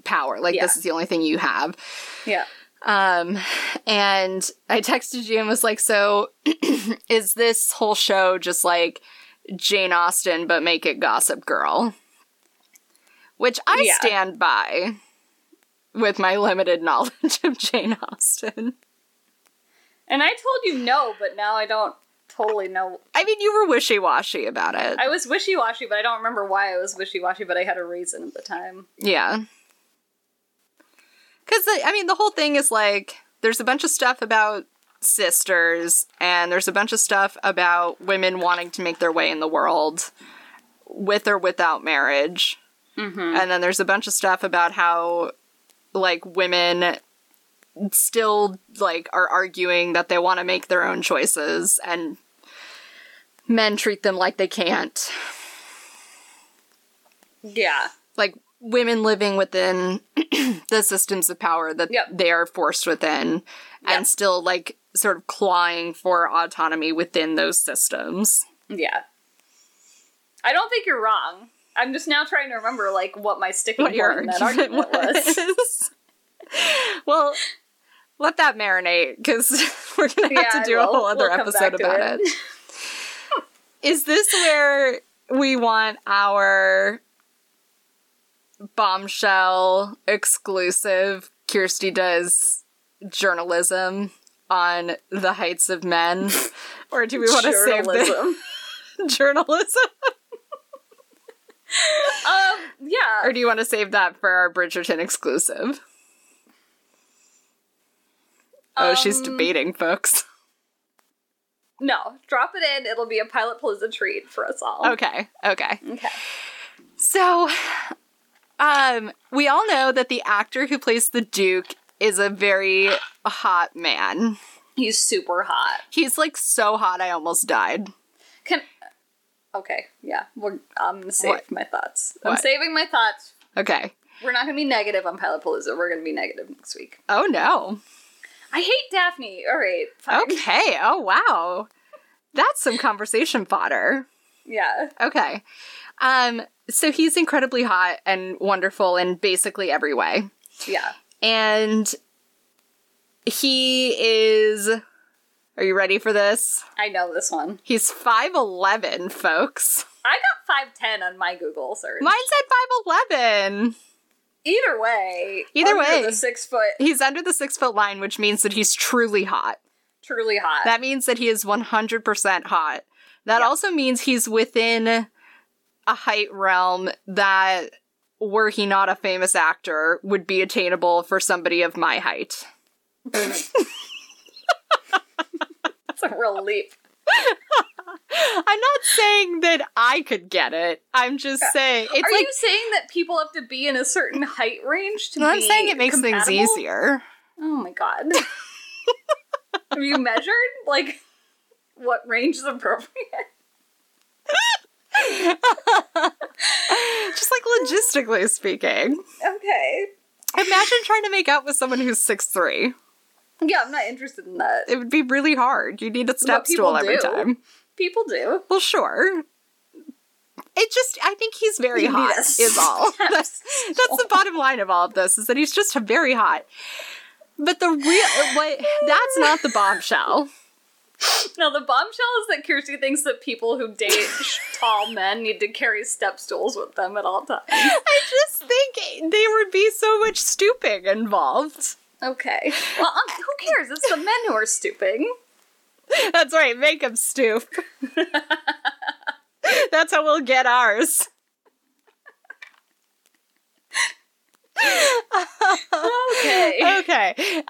power, like this is the only thing you have. yeah Um, and I texted you and was like, so is this whole show just like Jane Austen, but make it Gossip Girl? Which I Yeah. stand by with my limited knowledge of Jane Austen. and i told you no but now i don't totally know I mean, you were wishy washy about it. i was wishy-washy but i don't remember why i was wishy-washy but i had a reason at the time yeah. Because, I mean, the whole thing is like there's a bunch of stuff about sisters, and there's a bunch of stuff about women wanting to make their way in the world with or without marriage. Mm-hmm. And then there's a bunch of stuff about how, like, women still, like, are arguing that they want to make their own choices, and men treat them like they can't. yeah like women living within the systems of power that Yep. they are forced within Yep. and still like sort of clawing for autonomy within those systems. Yeah. I don't think you're wrong. I'm just now trying to remember like what my sticking What point in that argument was. was. well, let that marinate because we're gonna have Yeah, to do a whole other We'll episode about it. it. Is this where we want our bombshell exclusive Kirsty does journalism on the heights of men? Or do we want to save the Journalism. um, yeah. Or do you want to save that for our Bridgerton exclusive? Oh, she's Um, debating, folks. No, drop it in. It'll be a pilot palooza treat for us all. Okay, okay. Okay. So, um, we all know that the actor who plays the Duke is a very hot man. He's super hot. He's like so hot, I almost died. Can. Okay, yeah. We're, I'm gonna save What? my thoughts. I'm What? saving my thoughts. Okay. We're not gonna be negative on Pilot Palooza. We're gonna be negative next week. Oh no. I hate Daphne. All right. Fine. Okay. Oh wow. That's some conversation fodder. Yeah. Okay. Um, so he's incredibly hot and wonderful in basically every way. Yeah. And he is Are you ready for this? I know this one. He's 5'11, folks. I got 5'10 on my Google search. Mine said 5'11. Either way. Either under way. The six foot, He's under the six foot line, which means that he's truly hot. truly hot. That means that he is 100% hot. That Yeah. also means he's within a height realm that, were he not a famous actor, would be attainable for somebody of my height. That's a real leap. I'm not saying that I could get it. I'm just saying it's Are like you saying that people have to be in a certain height range to No, I'm saying it makes things easier. Oh my god. have you measured like what range is appropriate? Just like logistically speaking. Okay. Imagine trying to make out with someone who's six three. Yeah, I'm not interested in that. It would be really hard. You need a step stool every do. time. People do. Well, sure. It just, I think he's very You hot, is all. That's, that's the bottom line of all of this, is that he's just very hot. But the real, what, that's not the bombshell. No, the bombshell is that Kirsty thinks that people who date tall men need to carry step stools with them at all times. I just think there would be so much stooping involved. Okay. Well, um, who cares? It's the men who are stooping. That's right, make them stoop. That's how we'll get ours. Okay. Okay.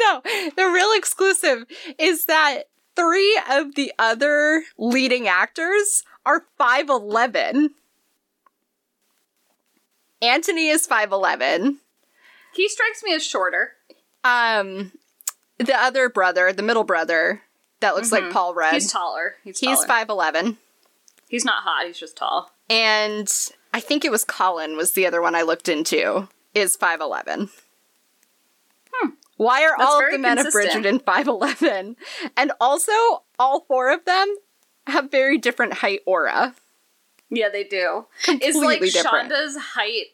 no, the real exclusive is that three of the other leading actors are 5'11. Anthony is 5'11. He strikes me as shorter. Um, the other brother, the middle brother, that looks like Paul Rudd, He's taller. He's, he's 5'11. He's not hot. He's just tall. And I think it was Colin was the other one I looked into, is 5'11. Why are Hmm. That's all of the men consistent. of Bridgerton 5'11? And also, all four of them have very different height aura. Yeah, they do. Completely Is like different. Shonda's height?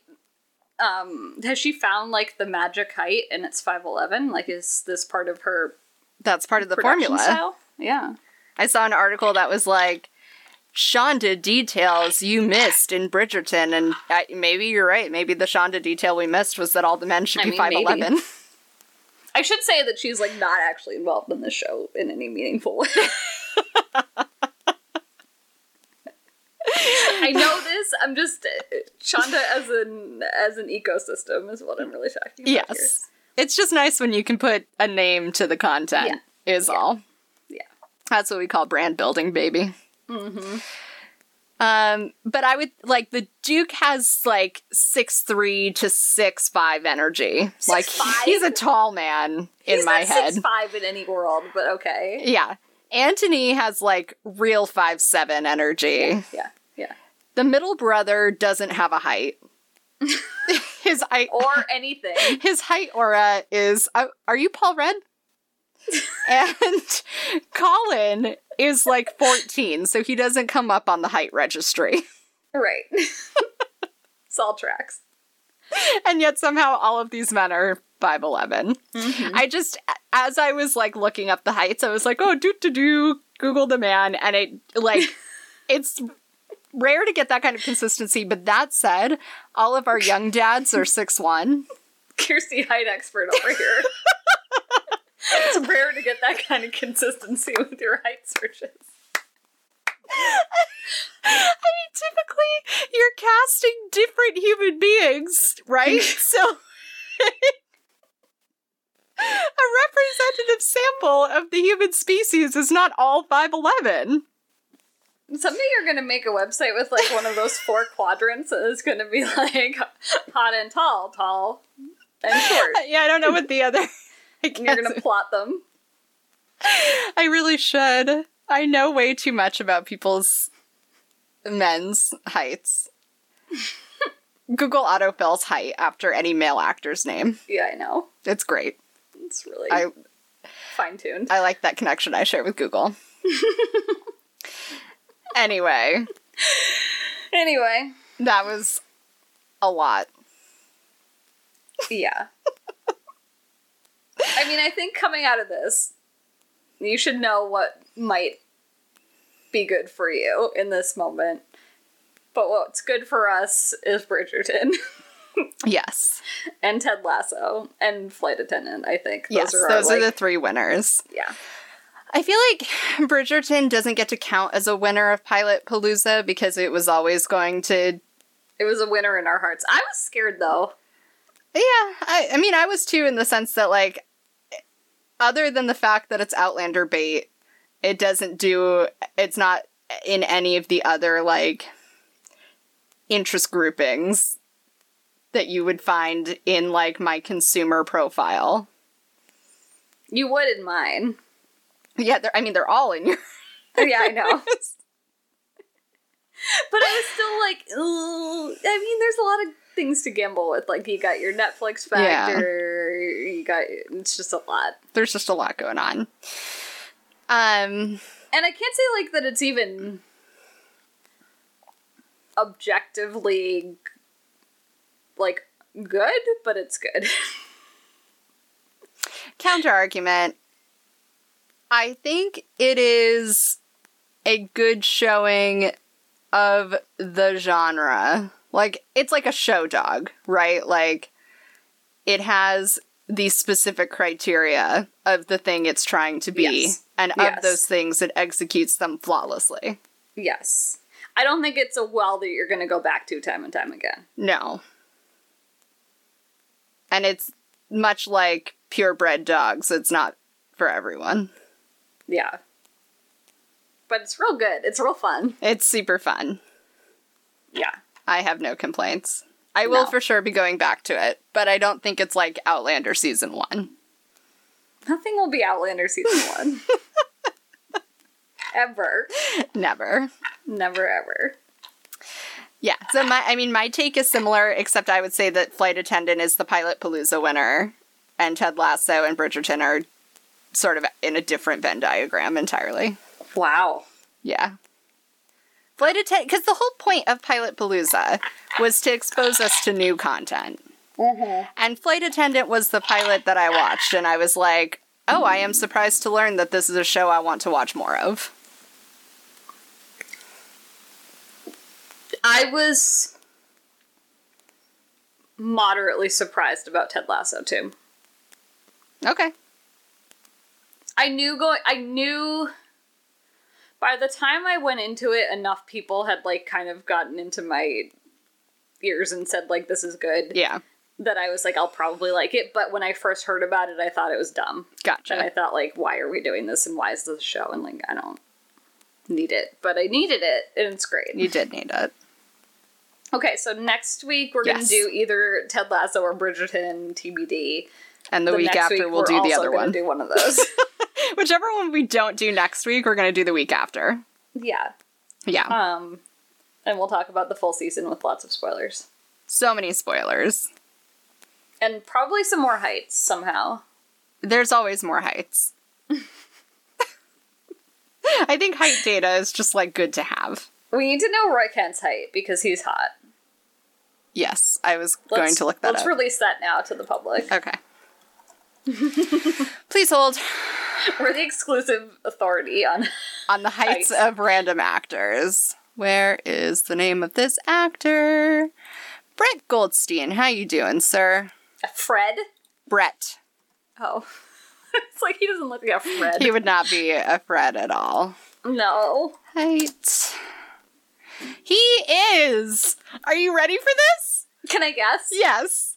Um, has she found like the magic height and it's five eleven? Like, is this part of her That's part of the formula. style? Yeah. I saw an article that was like, Shonda details you missed in Bridgerton. And uh, maybe you're right. Maybe the Shonda detail we missed was that all the men should I be mean, 5'11. maybe. I should say that she's like not actually involved in the show in any meaningful way. I know this. I'm just Shonda as an as an ecosystem is what I'm really talking about. Yes. It's just nice when you can put a name to the content, is all. Yeah. That's what we call brand building, baby. Mm-hmm. Um, but I would like the Duke has like six three to six five energy. like 6'5"? he's a tall man in my head. six five in any world, but okay. Yeah. Anthony has like real five seven energy. Yeah, yeah. The middle brother doesn't have a height. his height Or anything. his height aura is uh, are you Paul Rudd? and Colin is like 14, so he doesn't come up on the height registry. right. it's all tracks. and yet somehow all of these men are 5'11. Mm-hmm. I just as I was like looking up the heights, I was like, "Oh, do do do Google the man." And it like it's rare to get that kind of consistency, but that said, all of our young dads are six one. Kirsty height expert over here. it's rare to get that kind of consistency with your height searches. I mean, typically you're casting different human beings, right? so a representative sample of the human species is not all 5'11. Someday you're gonna make a website with like one of those four quadrants and it's gonna be like hot and tall, tall and short. Yeah, I don't know what the other. I, And you're gonna plot them. I really should. I know way too much about people's men's heights. Google autofills height after any male actor's name. Yeah, I know. It's great. It's really I fine tuned. I like that connection I share with Google. Anyway, Anyway, that was a lot. yeah. I mean, I think coming out of this, you should know what might be good for you in this moment. But what's good for us is Bridgerton Yes. and Ted Lasso and Flight Attendant, I think. Those yes, are our, those are the three winners. Yeah. I feel like Bridgerton doesn't get to count as a winner of Pilot Palooza because it was always going to It was a winner in our hearts. I was scared though. Yeah, I, I mean, I was too in the sense that, like, other than the fact that it's Outlander bait, it doesn't do, it's not in any of the other, like, interest groupings that you would find in, like, my consumer profile. You would in mine. Yeah, they're, I mean, they're all in your. yeah, I know. But I was still like. I mean, there's a lot of things to gamble with. Like, you got your Netflix Yeah. factor, you got, it's just a lot. There's just a lot going on. Um, And I can't say, like, that it's even objectively, like, good, but it's good. counter argument. I think it is a good showing of the genre. Like it's like a show dog, right? Like it has the specific criteria of the thing it's trying to be. Yes. And of Yes. those things, it executes them flawlessly. Yes. I don't think it's a well that you're going to go back to time and time again. No. And it's much like purebred dogs, it's not for everyone. Yeah. But it's real good. It's real fun. It's super fun. Yeah. I have no complaints. I will No. for sure be going back to it, but I don't think it's like Outlander season one. Nothing will be Outlander season one. ever. Never. Never ever. Yeah. So my I mean my take is similar, except I would say that Flight Attendant is the Pilot Palooza winner and Ted Lasso and Bridgerton are sort of in a different Venn diagram entirely. Wow. Yeah. Flight Attendant because the whole point of Pilot Palooza was to expose us to new content. Mm-hmm. And Flight Attendant was the pilot that I watched, and I was like, oh, I am surprised to learn that this is a show I want to watch more of. I was moderately surprised about Ted Lasso too. Okay. I knew going I knew by the time I went into it enough people had like kind of gotten into my ears and said like this is good Yeah. that I was like I'll probably like it but when I first heard about it I thought it was dumb. Gotcha. And I thought like why are we doing this and why is this a show and like I don't need it but I needed it and it's great. you did need it. Okay, so next week we're gonna do either Ted Lasso or Bridgerton TBD. And the, week after, week, we'll do the other one. Do one of those. Whichever one we don't do next week, we're going to do the week after. yeah. Yeah. Um, and we'll talk about the full season with lots of spoilers so many spoilers. and probably some more heights somehow. There's always more heights. I think height data is just like good to have. We need to know Roy Kent's height because he's hot. Yes, I was Let's, going to look that up. Let's release that now to the public. okay. Please hold We're the exclusive authority on. on the heights of random actors. Where is the name of this actor? Brett Goldstein. How you doing, sir? Uh, Fred. Brett. Oh, it's like he doesn't look like a Fred. He would not be a Fred at all. no. Height. He is. Are you ready for this? Can I guess? Yes.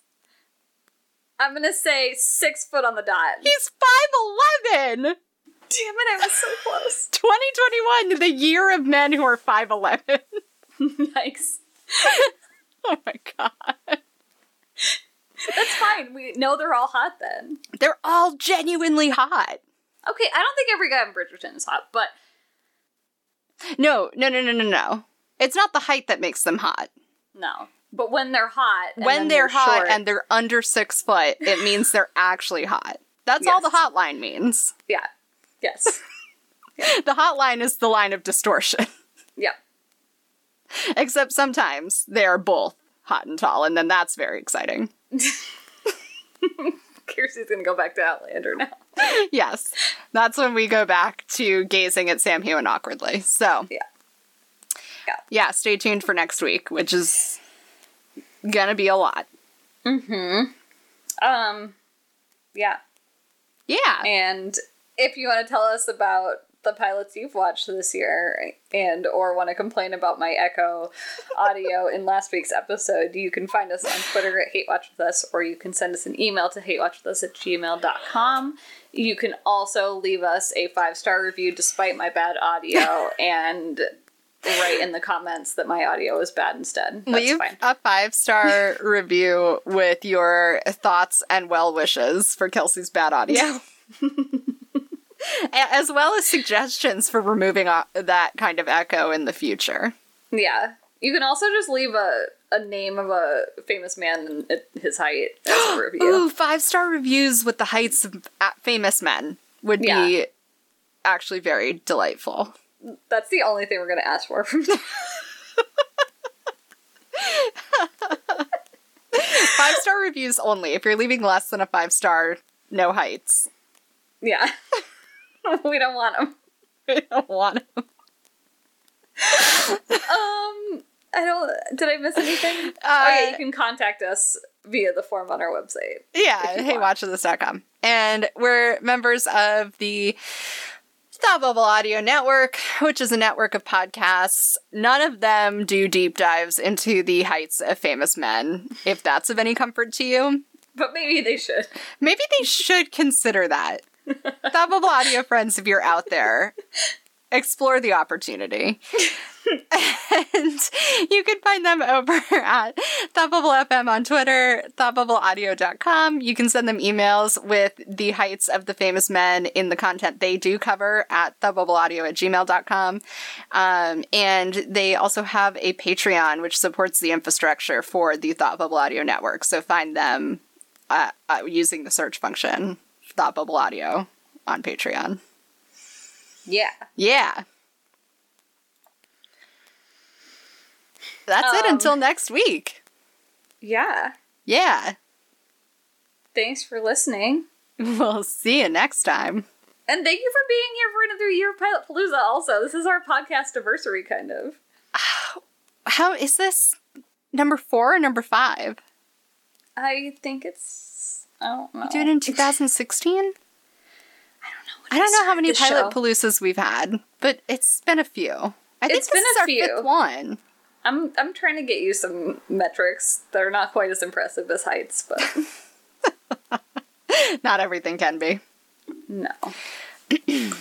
I'm gonna say six foot on the dot. He's 5'11. Damn it! I was so close. 2021, the year of men who are 5'11. Nice. oh my god. That's fine. We know they're all hot then. They're all genuinely hot. Okay, I don't think every guy in Bridgerton is hot, but No, no, no, no, no, no. It's not the height that makes them hot. no. But when they're hot, and when then they're, hot short- and they're under six foot, it means they're actually hot. That's all the hotline means. yeah, yes, The hotline is the line of distortion. yeah. Except sometimes they are both hot and tall, and then that's very exciting. Kirsty's gonna go back to Outlander now. yes, that's when we go back to gazing at Sam Heughan awkwardly. So, Yeah. Yeah. yeah, stay tuned for next week, which is gonna be a lot. Mm-hmm. Um, yeah. Yeah, And if you want to tell us about the pilots you've watched this year and or want to complain about my echo audio in last week's episode you can find us on twitter at hate watch with us or you can send us an email to hate watch hatewatchwithus at gmail.com you can also leave us a five star review despite my bad audio and write in the comments that my audio is bad instead that's leave fine a five star review with your thoughts and well wishes for Kelsey's bad audio. As well as suggestions for removing uh, that kind of echo in the future. yeah you can also just leave a, a name of a famous man and his height as a review Ooh, five star reviews with the heights of famous men would be actually very delightful. That's the only thing we're gonna ask for from them. Five star reviews only. If you're leaving less than a five star, no heights. Yeah. we don't want them. We don't want 'em. Um, I don't. Did I miss anything? Uh, okay, you can contact us via the form on our website. Yeah, if you want. heywatchthis.com. And we're members of the Thought Bubble Audio Network, which is a network of podcasts. None of them do deep dives into the heights of famous men, if that's of any comfort to you. But maybe they should. Maybe they should consider that. Thought Bubble Audio friends, if you're out there, explore the opportunity. and you can find them over at Thought Bubble FM on Twitter, thoughtbubbleaudio.com. You can send them emails with the heights of the famous men in the content they do cover at thoughtbubbleaudio at gmail.com. Um, and they also have a Patreon, which supports the infrastructure for the Thought Bubble Audio Network. So find them uh, uh, using the search function, Thought Bubble Audio, on Patreon. Yeah. Yeah. That's it Um, until next week. Yeah. Yeah. Thanks for listening. We'll see you next time. And thank you for being here for another year of Pilot Palooza also. This is our podcast anniversary, kind of. How is this number four or number five? I think it's. I don't know. We did it in 2016? I don't know. I don't know how many pilot show. we've had, but it's been a few. I think It's this been is a our few. fifth one. I'm I'm trying to get you some metrics that are not quite as impressive as heights, but Not everything can be. no.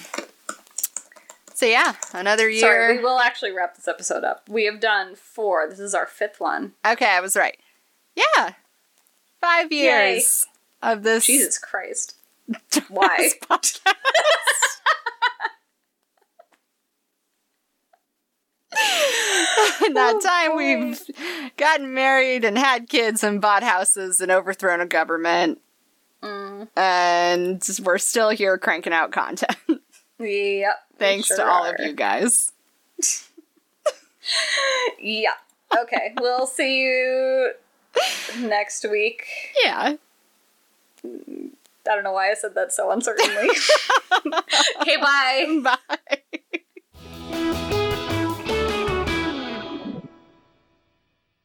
So yeah, another year. Sorry, we will actually wrap this episode up. We have done four. This is our fifth one. Okay, I was right. Yeah. Five years of this Jesus Christ. Why? podcast. In that time, we've gotten married and had kids and bought houses and overthrown a government. Mm. And we're still here cranking out content. Yep. Thanks sure to all are. of you guys. Yeah. Okay. we'll see you next week. Yeah. I don't know why I said that so uncertainly. okay, bye. Bye.